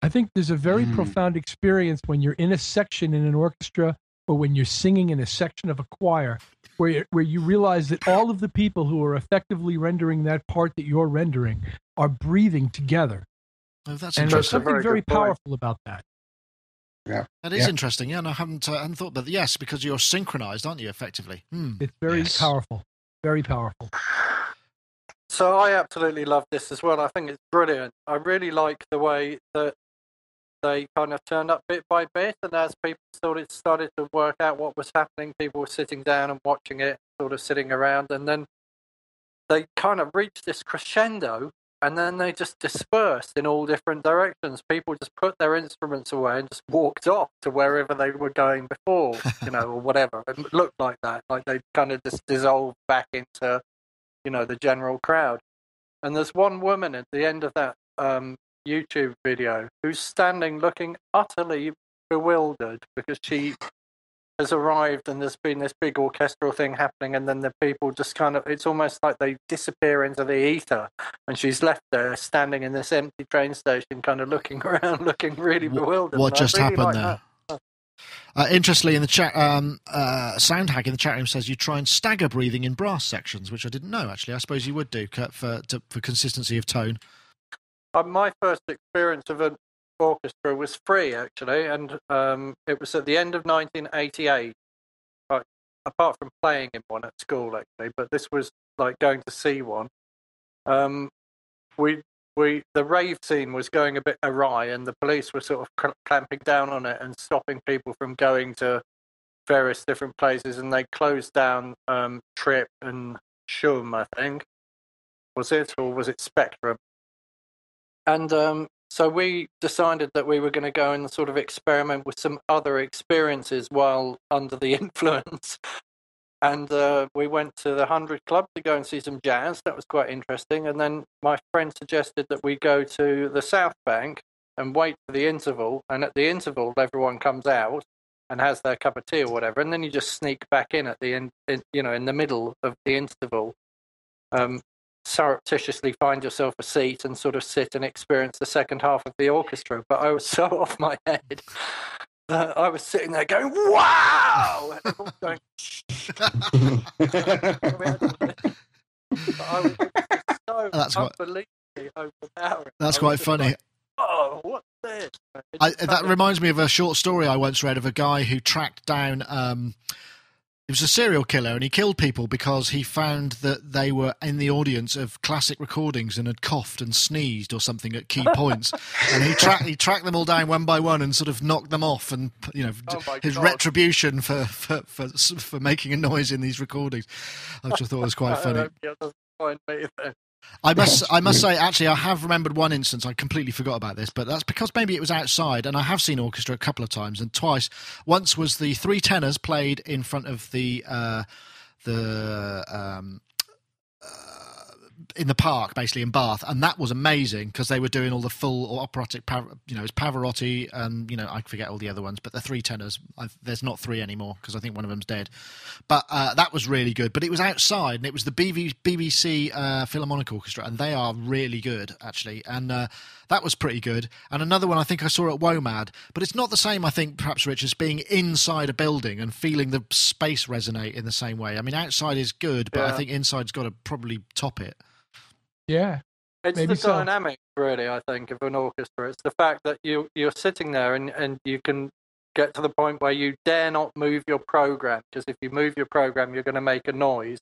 I think there's a very Mm. profound experience when you're in a section in an orchestra or when you're singing in a section of a choir where you, where you realize that all of the people who are effectively rendering that part that you're rendering are breathing together. Oh, that's And there's interesting. something very very good point. powerful about that. Yeah, that is Yeah. interesting. Yeah, no, I haven't, uh, hadn't thought, but yes, because you're synchronized, aren't you? Effectively. Hmm. It's very Yes. powerful. Very powerful. So I absolutely love this as well. I think it's brilliant. I really like the way that they kind of turned up bit by bit, and as people started started to work out what was happening, people were sitting down and watching it, sort of sitting around, and then they kind of reached this crescendo, and then they just dispersed in all different directions. People just put their instruments away and just walked off to wherever they were going before, you know, or whatever. It looked like that, like they kind of just dissolved back into you know the general crowd and there's one woman at the end of that um YouTube video who's standing looking utterly bewildered because she has arrived and there's been this big orchestral thing happening and then the people just kind of it's almost like they disappear into the ether and she's left there standing in this empty train station kind of looking [LAUGHS] around looking really bewildered What just really happened like there? that. Uh, interestingly, in the chat, um, uh, in the chat room says you try and stagger breathing in brass sections, which I didn't know. Actually, I suppose you would do for to, for consistency of tone. Uh, my first experience of an orchestra was free actually, and um, it was at the end of 1988. Uh, apart from playing in one at school, actually, but this was like going to see one. Um, we we the rave scene was going a bit awry, and the police were sort of cl- clamping down on it and stopping people from going to various different places, and they closed down um, Trip and Shoom, I think. Was it or was it Spectrum? And um, so we decided that we were going to go and sort of experiment with some other experiences while under the [LAUGHS] influence. And uh, we went to the Hundred Club to go and see some jazz. That was quite interesting. And then my friend suggested that we go to the South Bank and wait for the interval. And at the interval, everyone comes out and has their cup of tea or whatever. And then you just sneak back in at the end, in you know, in the middle of the interval. Um, surreptitiously find yourself a seat and sort of sit and experience the second half of the orchestra. But I was [LAUGHS] so off my head that I was sitting there going, "Wow!" And going, but [LAUGHS] I was so That's quite- unbelievably overpowering. That's quite funny. like, oh, what's this? I, that reminds me of a short story I once read of a guy who tracked down. Um, he was a serial killer, and he killed people because he found that they were in the audience of classic recordings and had coughed and sneezed or something at key [LAUGHS] points, and he tracked he tracked them all down one by one and sort of knocked them off, and you know Oh his God. retribution for, for for for making a noise in these recordings, which I thought it was quite [LAUGHS] funny. Hope you doesn't find me then. I must [LAUGHS] I must say actually I have remembered one instance I completely forgot about this but that's because maybe it was outside and I have seen orchestra a couple of times and twice once was the three tenors played in front of the uh, the um, uh, in the park basically in Bath and that was amazing because they were doing all the full operatic Pav- you know it's Pavarotti and you know I forget all the other ones but the three tenors I've, there's not three anymore because I think one of them's dead but uh, that was really good. But it was outside, and it was the BBC uh, Philharmonic Orchestra, and they are really good actually. And uh, that was pretty good. And another one I think I saw at WOMAD, but it's not the same. I think perhaps Rich as being inside a building and feeling the space resonate in the same way. I mean, outside is good, but I think inside's got to probably top it. Yeah. It's Maybe the so. dynamic, really. I think of an orchestra. It's the fact that you you're sitting there and and you can get to the point where you dare not move your program because if you move your program, you're going to make a noise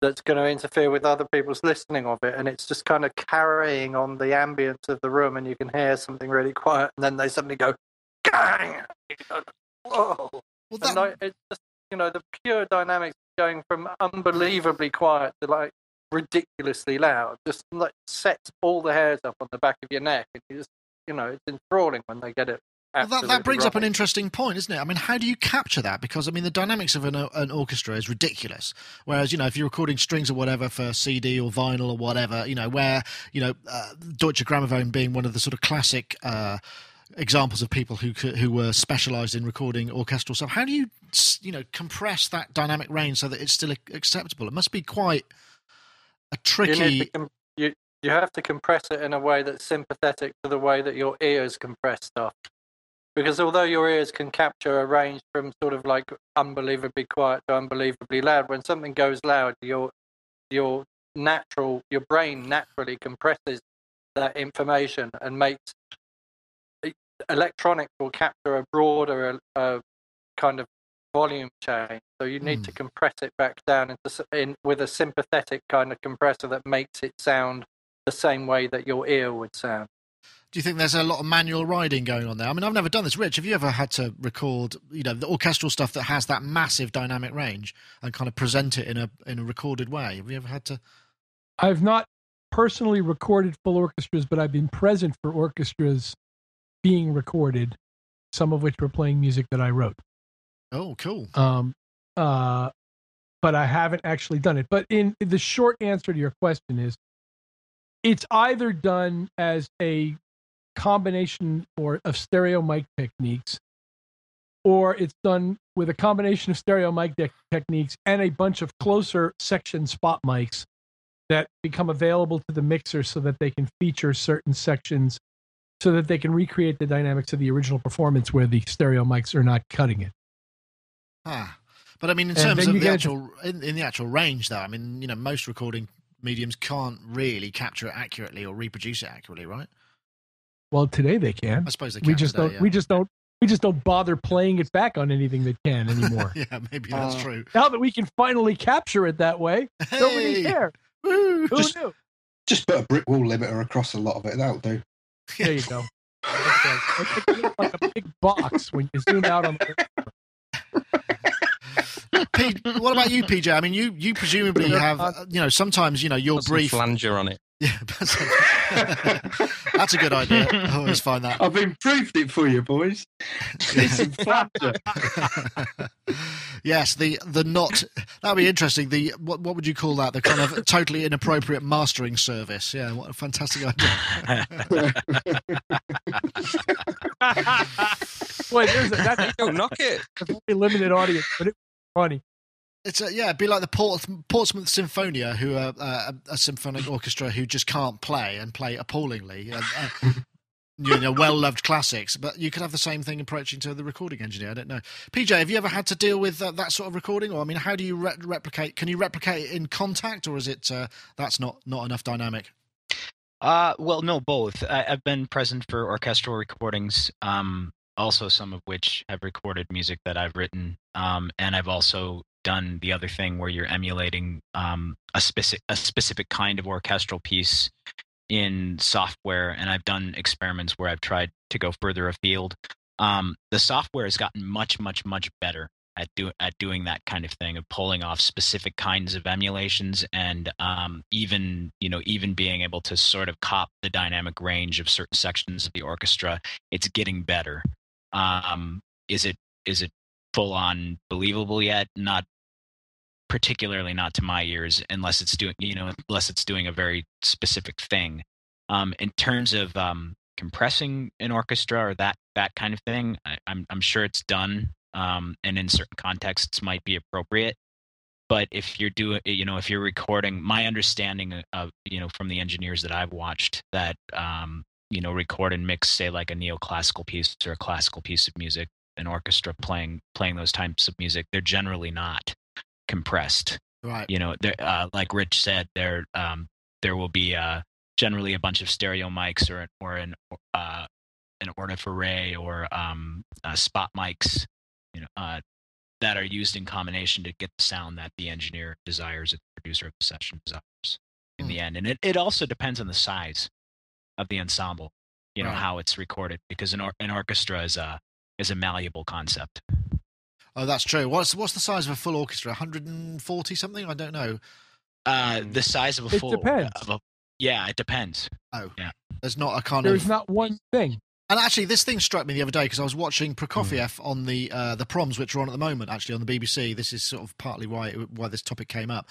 that's going to interfere with other people's listening of it, and it's just kind of carrying on the ambience of the room, and you can hear something really quiet, and then they suddenly go, "Gang!" You go, Whoa! Well, And that, like, it's just you know the pure dynamics going from unbelievably quiet to like ridiculously loud just like sets all the hairs up on the back of your neck and you just you know it's enthralling when they get it Well, that, that brings up an interesting point, isn't it? I mean, how do you capture that? Because I mean, the dynamics of an, an orchestra is ridiculous. Whereas, you know, if you're recording strings or whatever for CD or vinyl or whatever, you know, where you know, uh, Deutsche Grammophon being one of the sort of classic. Uh, examples of people who who were specialized in recording orchestral stuff how do you you know compress that dynamic range so that it's still acceptable it must be quite a tricky to com- you, you have to compress it in a way that's sympathetic to the way that your ears compress stuff because although your ears can capture a range from sort of like unbelievably quiet to unbelievably loud when something goes loud your your natural your brain naturally compresses that information and makes electronics will capture a broader uh, kind of volume change so you need Hmm. to compress it back down into in with a sympathetic kind of compressor that makes it sound the same way that your ear would sound Do you think there's a lot of manual riding going on there? I mean, I've never done this. Rich, have you ever had to record, you know, the orchestral stuff that has that massive dynamic range and kind of present it in a in a recorded way? Have you ever had to? I've not personally recorded full orchestras, but I've been present for orchestras being recorded, some of which were playing music that I wrote. Oh, cool. Um, uh, but I haven't actually done it. But in the short answer to your question is, it's either done as a combination or of stereo mic techniques, or it's done with a combination of stereo mic de- techniques and a bunch of closer section spot mics that become available to the mixer so that they can feature certain sections so that they can recreate the dynamics of the original performance where the stereo mics are not cutting it. Ah. But I mean, in And terms of the actual in, in the actual range, though, I mean, you know, most recording mediums can't really capture it accurately or reproduce it accurately, right? Well, today they can. I suppose they can. We just today, don't. yeah. We just don't. We just don't bother playing it back on anything that can [LAUGHS] anymore. yeah, maybe that's Uh, true. now that we can finally capture it that way, don't really care. Woo! Who Just- knew? Just put a brick wall limiter across a lot of it. That'll do. There you go. Okay. [LAUGHS] Like a big box when you zoom out on the. [LAUGHS] P, what about you, PJ? I mean, you you presumably have, uh, you know, sometimes you know your brief. flanger on it. Yeah, [LAUGHS] that's a good idea. I always find that. I've improved it for you, boys. It's in [LAUGHS] yes, the the not that'd be interesting. The what what would you call that? The kind of totally inappropriate mastering service. Yeah, what a fantastic idea. [LAUGHS] Boy, there's a, that's Don't knock it. a very limited audience, but it's funny. It's a, yeah, it'd be like the Port, Portsmouth Symphonia, who are uh, a, a symphonic [LAUGHS] orchestra who just can't play and play appallingly. And, uh, you know, well-loved classics, but you could have the same thing approaching to the recording engineer. I don't know. PJ, have you ever had to deal with uh, that sort of recording, or I mean, how do you re- replicate? Can you replicate it in contact, or is it uh, that's not not enough dynamic? Uh, well, no, both. I, I've been present for orchestral recordings, um, also some of which have recorded music that I've written, um, and I've also done the other thing where you're emulating um, a specific a specific kind of orchestral piece in software, and I've done experiments where I've tried to go further afield. Um, the software has gotten much, much, much better at do at doing that kind of thing of pulling off specific kinds of emulations and um, even you know even being able to sort of cop the dynamic range of certain sections of the orchestra. It's getting better. Um, is it is it full on believable yet? Not particularly not to my ears unless it's doing you know unless it's doing a very specific thing. Um, in terms of um, compressing an orchestra or that that kind of thing I, I'm, I'm sure it's done um, and in certain contexts might be appropriate. But if you're doing you know if you're recording my understanding of you know from the engineers that i've watched that um, you know record and mix say like a neoclassical piece or a classical piece of music an orchestra playing playing those types of music they're generally not compressed Right. you know uh, like rich said there um, there will be uh, generally a bunch of stereo mics or an or an uh, an ORTF array or um, uh, spot mics you know uh, that are used in combination to get the sound that the engineer desires and the producer of the session desires in the end and it, it also depends on the size of the ensemble you know Right. how it's recorded because an, or- an orchestra is a is a malleable concept Oh, that's true. What's what's the size of a full orchestra? 140 something? I don't know. uh, the size of a It full depends. of a- yeah it depends Oh, Yeah. There's not a kind There's of not one thing. And actually, this thing struck me the other day because I was watching Prokofiev on the uh, the proms, which are on at the moment, actually on the BBC. This is sort of partly why why this topic came up.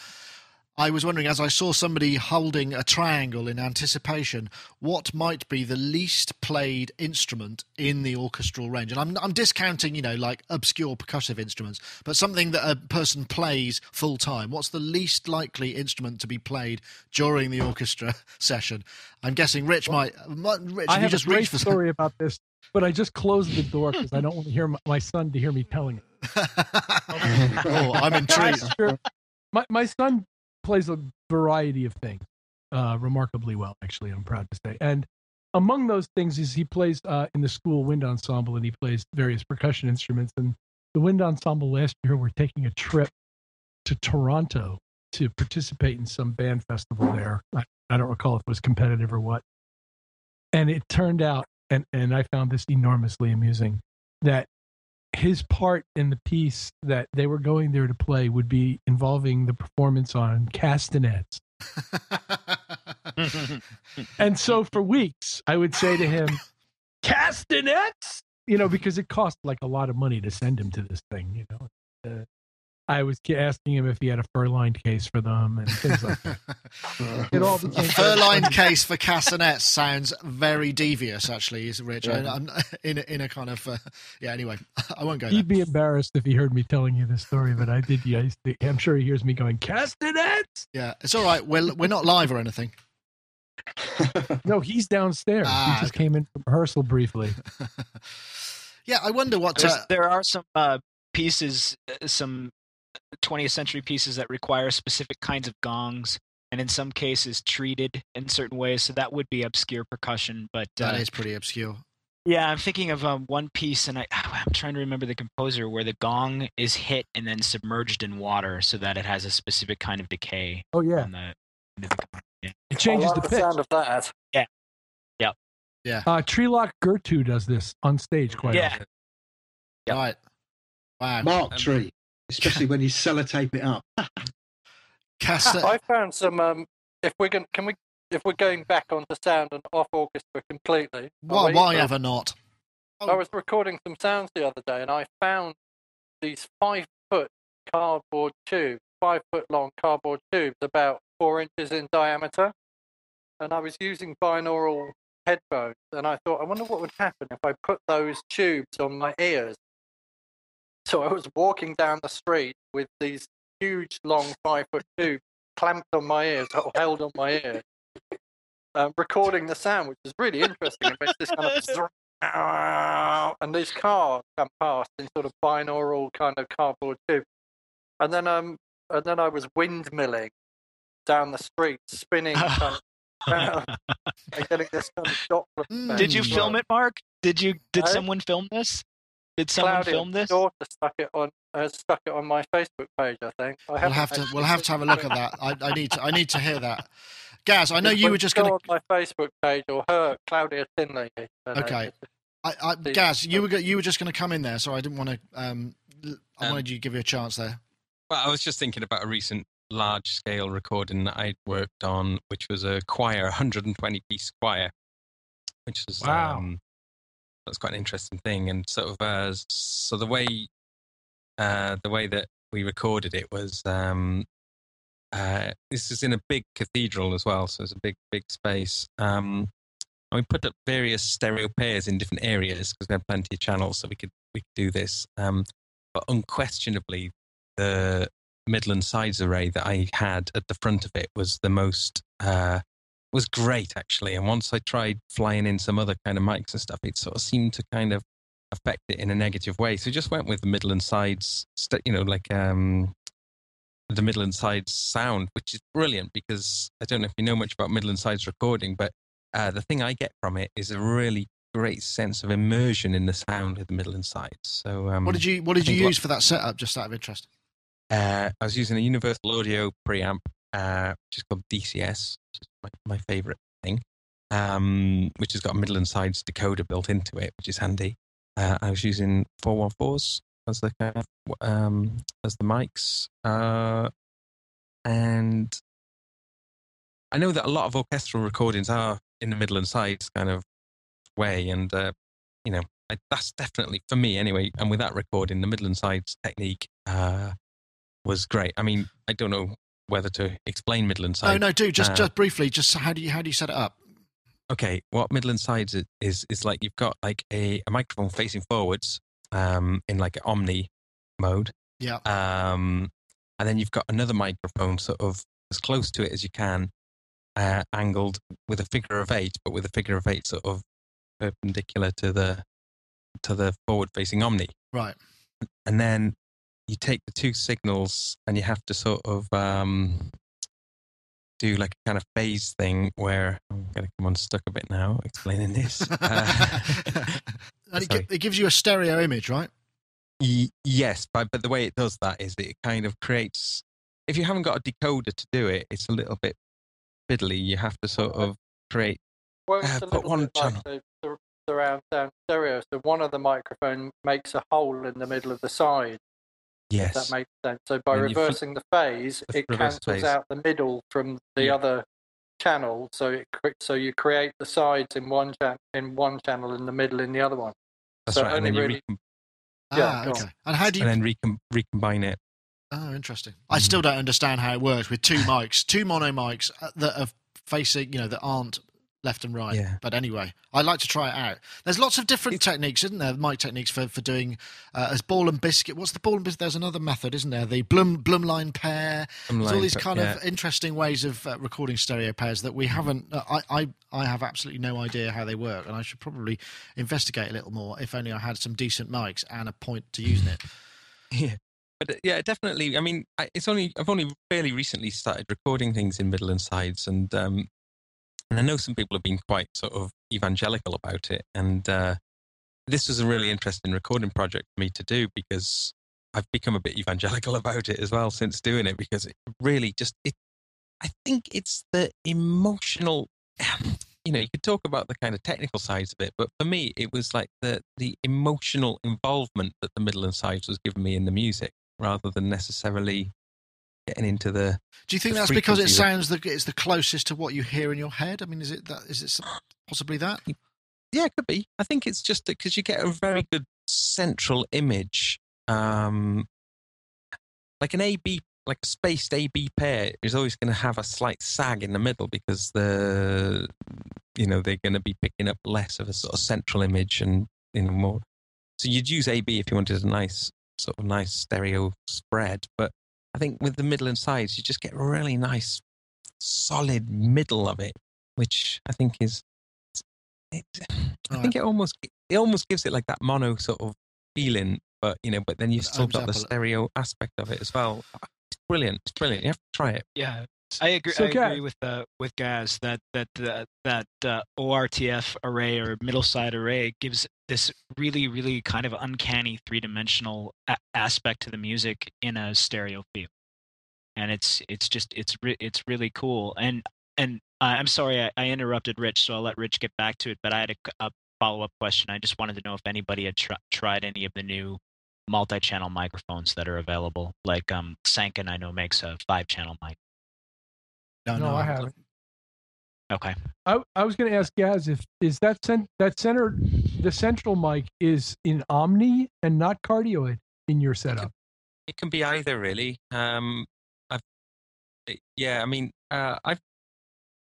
I was wondering, as I saw somebody holding a triangle in anticipation, what might be the least played instrument in the orchestral range? And I'm I'm discounting, you know, like obscure percussive instruments, but something that a person plays full time. What's the least likely instrument to be played during the orchestra [LAUGHS] session? I'm guessing Rich might. might Rich, I have just a great for story about this, but I just closed the door because I don't want to hear my, my son to hear me telling it. [LAUGHS] oh, I'm [LAUGHS] intrigued. My my son plays a variety of things uh, remarkably well. Actually, I'm proud to say. And among those things is he plays uh, in the school wind ensemble, and he plays various percussion instruments. And the wind ensemble last year were taking a trip to Toronto to participate in some band festival there. I, I don't recall if it was competitive or what. And it turned out, and and I found this enormously amusing, that his part in the piece that they were going there to play would be involving the performance on castanets. [LAUGHS] And so for weeks, I would say to him, castanets, you know, because it cost like a lot of money to send him to this thing, you know. Uh, I was asking him if he had a fur lined case for them and things like that. [LAUGHS] It all A became fur-lined case for castanets sounds very devious, actually, is Rich. Yeah. I'm [LAUGHS] in a, in a kind of uh, yeah. Anyway, [LAUGHS] I won't go. He'd be embarrassed if he heard me telling you this story, but I did. Yeah, he's- I'm sure he hears me going castanets. Yeah, it's all right. We're we're not live or anything. No, he's downstairs. Ah, he just okay. came in from rehearsal briefly. yeah, I wonder what. There's, Uh, there are some uh, pieces, uh, some 20th century pieces that require specific kinds of gongs, and in some cases treated in certain ways. So that would be obscure percussion. But uh, that is pretty obscure. yeah, I'm thinking of um, one piece, and I, [SIGHS] I'm trying to remember the composer where the gong is hit and then submerged in water, so that it has a specific kind of decay Oh yeah, on the. end the. Yeah. it changes the the pitch. sound of that. Yeah, yeah, yeah. Uh, Trilok Gurtu does this on stage quite Yeah. often. Yep. Right. Wow. Mark Tree, especially when you sellotape it up. [LAUGHS] Casta- I found some. Um, if we're going, can we? If we're going back onto sound and off orchestra completely, why, why ever not? I was recording some sounds the other day, and I found these five foot cardboard tubes, five foot long cardboard tubes, about four inches in diameter. And I was using binaural headphones, and I thought, I wonder what would happen if I put those tubes on my ears. So I was walking down the street with these huge, long five foot tubes clamped on my ears, or held on my ear, um, recording the sound, which was really interesting. It makes this kind of [LAUGHS] and these cars come past in sort of binaural kind of cardboard tube. And then um and then I was windmilling down the street, spinning [LAUGHS] kind of round and getting this kind of Doppler. [LAUGHS] Did you film it, Mark? Did you? Did Eh? someone film this? Did someone Claudia's film this? daughter stuck it on uh, stuck it on my Facebook page, I think. I We'll haven't to actually we'll have to have a look at that. I, I need to I need to hear that. [LAUGHS] Gaz, I know you were just go going on my Facebook page or her Claudia Tinley. Okay. is. I, I, Gaz, you were you were just going to come in there, so I didn't want to. Um, l- I Um, wanted you to give you a chance there. Well, I was just thinking about a recent large scale recording that I worked on, which was a choir, 120 piece choir, which was Wow. um, that's quite an interesting thing. And sort of uh, so the way uh, the way that we recorded it was um, uh, this is in a big cathedral as well, so it's a big big space. Um, and we put up various stereo pairs in different areas because we had plenty of channels, so we could we could do this. Um, but unquestionably, the mid and sides array that I had at the front of it was the most uh, was great actually. And once I tried flying in some other kind of mics and stuff, it sort of seemed to kind of affect it in a negative way. So just went with the mid and sides, you know, like um, the mid and sides sound, which is brilliant because I don't know if you know much about mid and sides recording, but uh, the thing I get from it is a really great sense of immersion in the sound of the mid and sides. So um, What did you What did you what- use for that setup? Just out of interest. uh, I was using a Universal Audio preamp, uh, which is called DCS, which is my, my favorite thing, um, which has got a Mid and Sides decoder built into it, which is handy. Uh, I was using 414s as the kind of, um, as the mics, uh, and I know that a lot of orchestral recordings are in the Mid and Sides kind of way, and uh, you know I, that's definitely for me anyway. And with that recording, the Mid and Sides technique. Uh, was great. I mean, I don't know whether to explain Midland No, Oh no, do just uh, just briefly. Just how do you how do you set it up? Okay, what Mid and Sides is, is is like you've got like a, a microphone facing forwards, um, in like an omni mode, Yeah. um, and then you've got another microphone sort of as close to it as you can, uh, angled with a figure of eight, but with a figure of eight sort of perpendicular to the to the forward facing omni. Right. and then you take the two signals and you have to sort of um, do like a kind of phase thing where I'm going to come unstuck a bit now explaining this. [LAUGHS] Uh, [LAUGHS] and it, sorry. gi- it gives you a stereo image, right? y- yes, but, but the way it does that is that it kind of creates, if you haven't got a decoder to do it, it's a little bit fiddly. You have to sort of create, Well, Uh, it's a put one bit like channel. the, the surround sound stereo. So one of the microphone makes a hole in the middle of the side. If yes, that makes sense. So by And you flip- reversing the phase, the it reverse cancels phase. out the middle from the Yeah. other channel. So it cre- so you create the sides in one chan- in one channel and the middle in the other one. that's so right. Only then really- recom- Yeah, ah, okay. And how do you and then recom- recombine it. Oh, interesting. I still don't understand how it works with two mics, two mono mics uh, that are facing, you know, that aren't left and right. Yeah. But anyway, I like to try it out. There's lots of different techniques, isn't there? Mic techniques for for doing uh, as ball and biscuit. What's the ball and biscuit? There's another method, isn't there? The Blum Blumlein pair. Blumlein There's all these kind yeah. of interesting ways of uh, recording stereo pairs that we haven't. Uh, I, I I have absolutely no idea how they work, and I should probably investigate a little more. If only I had some decent mics and a point to using it. [LAUGHS] Yeah, but uh, yeah, definitely. I mean, I, it's only I've only fairly recently started recording things in middle and sides, and um, and I know some people have been quite sort of evangelical about it, and uh, this was a really interesting recording project for me to do because I've become a bit evangelical [LAUGHS] about it as well since doing it because it really just it. I think it's the emotional. [CLEARS THROAT] You know, you could talk about the kind of technical sides of it, but for me, it was like the the emotional involvement that the middle and sides was giving me in the music, rather than necessarily getting into the. Do you think that's because it sounds that it's the closest to what you hear in your head? I mean, is it that? Is it possibly that? Yeah, it could be. I think it's just because you get a very good central image, um, like an AB, like a spaced AB pair is always going to have a slight sag in the middle because the, you know, they're going to be picking up less of a sort of central image and you know more. So you'd use AB if you wanted a nice sort of nice stereo spread, but I think with the middle and sides you just get a really nice solid middle of it, which I think is it, [SIGHS] I Right. think it almost it almost gives it like that mono sort of feeling, but you know, but then you've But uh, still got the stereo aspect of it as well. It's brilliant. It's brilliant. You have to try it. Yeah, I agree. So, I Gaz- agree with uh, with Gaz that that uh, that uh, ORTF array or middle side array gives this really really kind of uncanny three dimensional a- aspect to the music in a stereo field, and it's it's just it's re- it's really cool. And and I'm sorry I, I interrupted Rich, so I'll let Rich get back to it. But I had a, a follow up question. I just wanted to know if anybody had tr- tried any of the new multi-channel microphones that are available. Like um, Sanken, I know makes a five-channel mic. No, no, I haven't. Okay. I, I was going to ask Gaz if is that cent- that center the central mic is in Omni and not cardioid in your setup. It can be either, really. Um, I've, yeah, I mean, uh, I've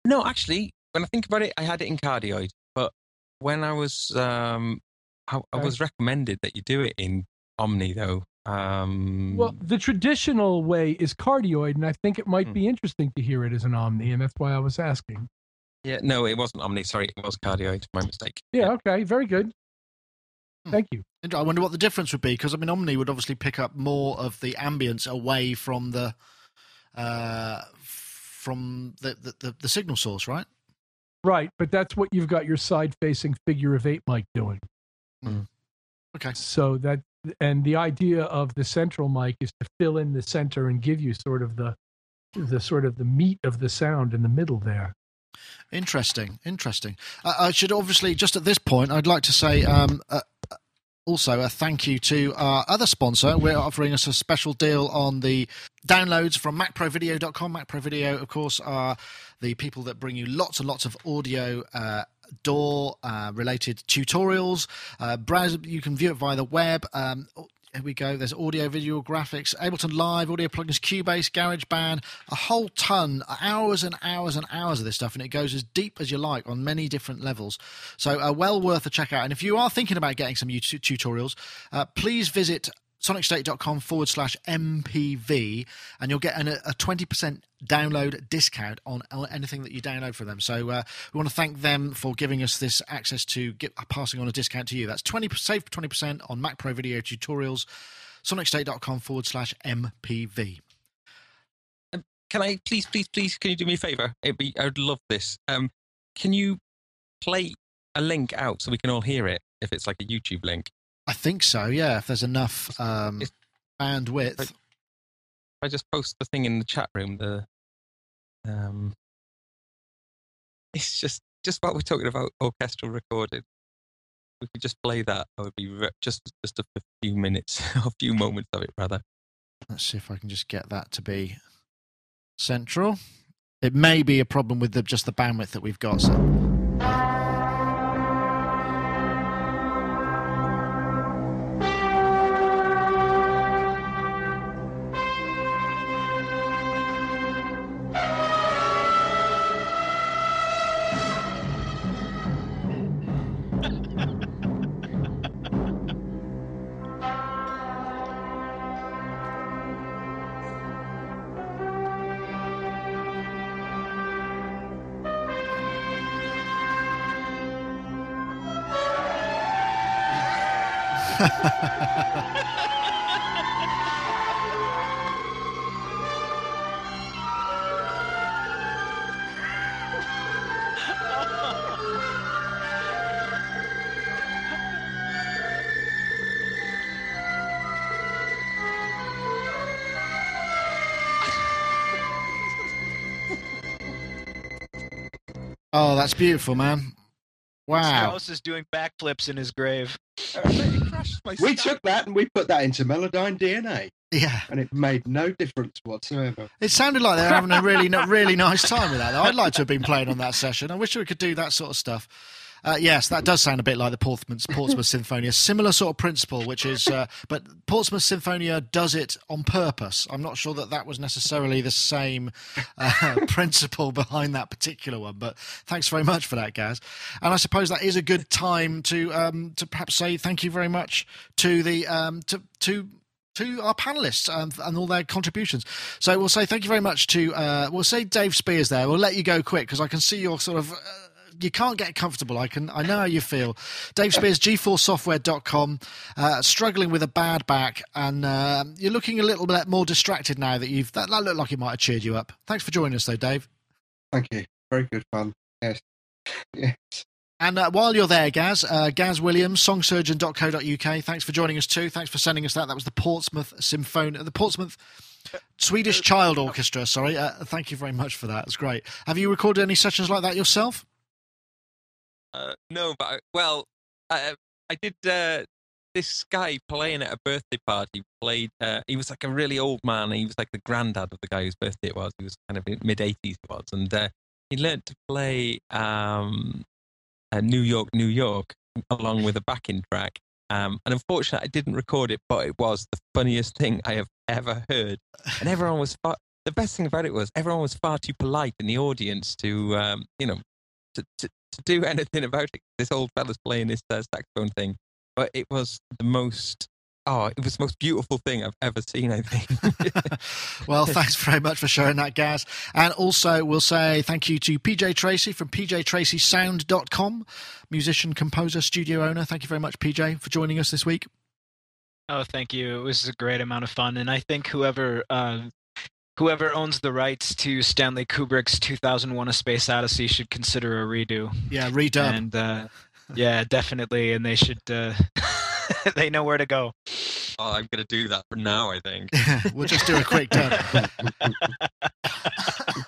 no, actually, when I think about it, I had it in cardioid, but when I was, um, I, I was recommended that you do it in Omni, though. Um, Well, the traditional way is cardioid, and I think it might Hmm. be interesting to hear it as an Omni, and that's why I was asking. yeah, no, it wasn't Omni. Sorry, it was cardioid. My mistake. Yeah, okay, very good. Hmm. Thank you. And I wonder what the difference would be because I mean, Omni would obviously pick up more of the ambience away from the uh, from the, the, the, the signal source, right? Right, but that's what you've got your side-facing figure of eight mic doing. Okay. So that and the idea of the central mic is to fill in the center and give you sort of the the sort of the meat of the sound in the middle there. Interesting, interesting. Uh, I should obviously just at this point, I'd like to say um, uh, also a thank you to our other sponsor. We're offering us a special deal on the downloads from MacProVideo.com. MacPro Video, of course, are the people that bring you lots and lots of audio. Uh, DAW uh, related tutorials uh, browse you can view it via the web um, here we go. There's audio, video, graphics, Ableton Live, audio plugins, Cubase, GarageBand, a whole ton, hours and hours and hours of this stuff, and it goes as deep as you like on many different levels. So, uh, well worth a check out. And if you are thinking about getting some YouTube tutorials, uh, please visit sonicstate.com forward slash MPV, and you'll get an, a 20% download discount on anything that you download for them. So uh, we want to thank them for giving us this access to get, passing on a discount to you. That's 20 save 20% on Mac Pro Video tutorials, sonicstate.com forward slash MPV. Can I please, please, please? Can you do me a favor? It'd be. I would love this. Um, can you play a link out so we can all hear it? If it's like a YouTube link, I think so, yeah, if there's enough um, It's- bandwidth. I just post the thing in the chat room. The um, it's just just what we're talking about orchestral recording. We could just play that. That would be re- just just a few minutes, [LAUGHS] a few moments of it, rather. Let's see if I can just get that to be central. It may be a problem with the, just the bandwidth that we've got. So. Oh, that's beautiful, man. Wow. Strauss is doing backflips in his grave. We took that and we put that into Melodyne DNA, Yeah. and it made no difference whatsoever. It sounded like they were having a really, [LAUGHS] really nice time with that. I'd like to have been playing on that session. I wish we could do that sort of stuff. Uh, yes, that does sound a bit like the Portsmouth, Portsmouth [LAUGHS] Sinfonia. Similar sort of principle, which is, uh, but Portsmouth Sinfonia does it on purpose. I'm not sure that that was necessarily the same uh, [LAUGHS] principle behind that particular one. But thanks very much for that, Gaz. And I suppose that is a good time to um, to perhaps say thank you very much to the um, to to to our panelists um, and all their contributions. So we'll say thank you very much to uh, we'll say Dave Spiers there. We'll let you go quick because I can see you're sort of. You can't get comfortable. I can. I know how you feel. Dave Spiers, GForceSoftware.com, uh, struggling with a bad back, and uh, you're looking a little bit more distracted now that you've. That, that looked like it might have cheered you up. Thanks for joining us, though, Dave. Thank you. Very good fun. Yes. Yes. And uh, while you're there, Gaz, uh, Gaz Williams, songsurgeon.co.uk. Thanks for joining us too. Thanks for sending us that. That was the Portsmouth Symphony, the Portsmouth Swedish Child Orchestra. Sorry, uh, thank you very much for that. It's great. Have you recorded any sessions like that yourself? Uh, no, but I, well, I, I did. Uh, this guy playing at a birthday party played. Uh, he was like a really old man. He was like the granddad of the guy whose birthday it was. He was kind of in mid eighties. Was, and uh, he learned to play um, uh, New York, New York, along with a backing track. Um, and unfortunately, I didn't record it, but it was the funniest thing I have ever heard. And everyone was far, the best thing about it was everyone was far too polite in the audience to, um, you know, to, to, to do [LAUGHS] anything about it. This old fella's playing this uh, saxophone thing, but it was the most. Oh, it was the most beautiful thing I've ever seen. I think. [LAUGHS] well, thanks very much for sharing that, Gaz. And also, we'll say thank you to PJ Tracy from pjtracysound.com, musician, composer, studio owner. Thank you very much, PJ, for joining us this week. Oh, thank you. It was a great amount of fun, and I think whoever uh, whoever owns the rights to Stanley Kubrick's 2001: A Space Odyssey should consider a redo. Yeah, redub. And uh, yeah, definitely, and they should. Uh, [LAUGHS] they know where to go. Oh, I'm gonna do that for now. I think. [LAUGHS] we'll just do a quick turn.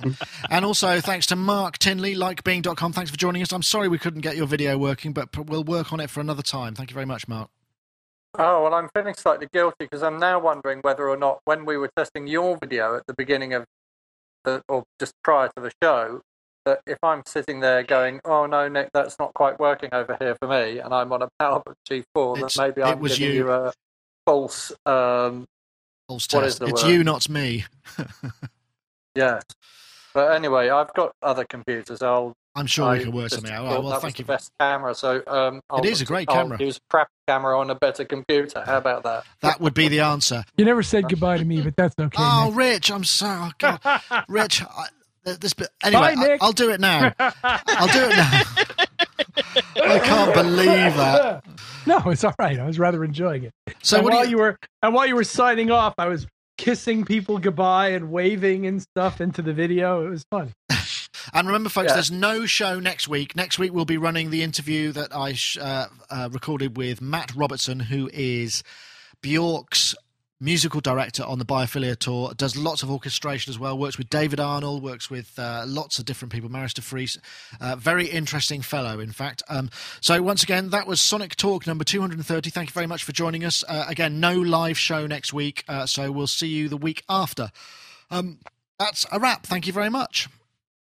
[LAUGHS] and also, thanks to Mark Tinley, likebeing.com. Thanks for joining us. I'm sorry we couldn't get your video working, but we'll work on it for another time. Thank you very much, Mark. Oh, well, I'm feeling slightly guilty because I'm now wondering whether or not when we were testing your video at the beginning of the, or just prior to the show, that if I'm sitting there going, oh no, Nick, that's not quite working over here for me, and I'm on a PowerBook [LAUGHS] G4, It's- that maybe I'm was giving you. you a false, um, False test. It's word? you, not me. [LAUGHS] yes. But anyway, I've got other computers. I'll I'm sure I we can work just something out. All thought well, that thank was you. the best camera, so um, I'll, is a great I'll camera. Use a crap camera on a better computer. How about that? That would be the answer. You never said goodbye to me, [LAUGHS] but that's okay. Oh, Nick. Rich, I'm sorry. oh, God. [LAUGHS] Rich. I, this bit, anyway, Bye, Nick. I, will do it now. [LAUGHS] I'll do it now. I can't believe that. No, it's all right. I was rather enjoying it. So and what while you... you? were and while you were signing off, I was kissing people goodbye and waving and stuff into the video. It was fun. And remember, folks, Yeah. there's no show next week. Next week we'll be running the interview that I sh- uh, uh, recorded with Matt Robertson, who is Bjork's musical director on the Biophilia tour. Does lots of orchestration as well. Works with David Arnold. Works with uh, lots of different people. Marius de Vries. Uh, very interesting fellow, in fact. Um, so once again, that was Sonic Talk number 230. Thank you very much for joining us. Uh, again, no live show next week, uh, so we'll see you the week after. Um, that's a wrap. Thank you very much.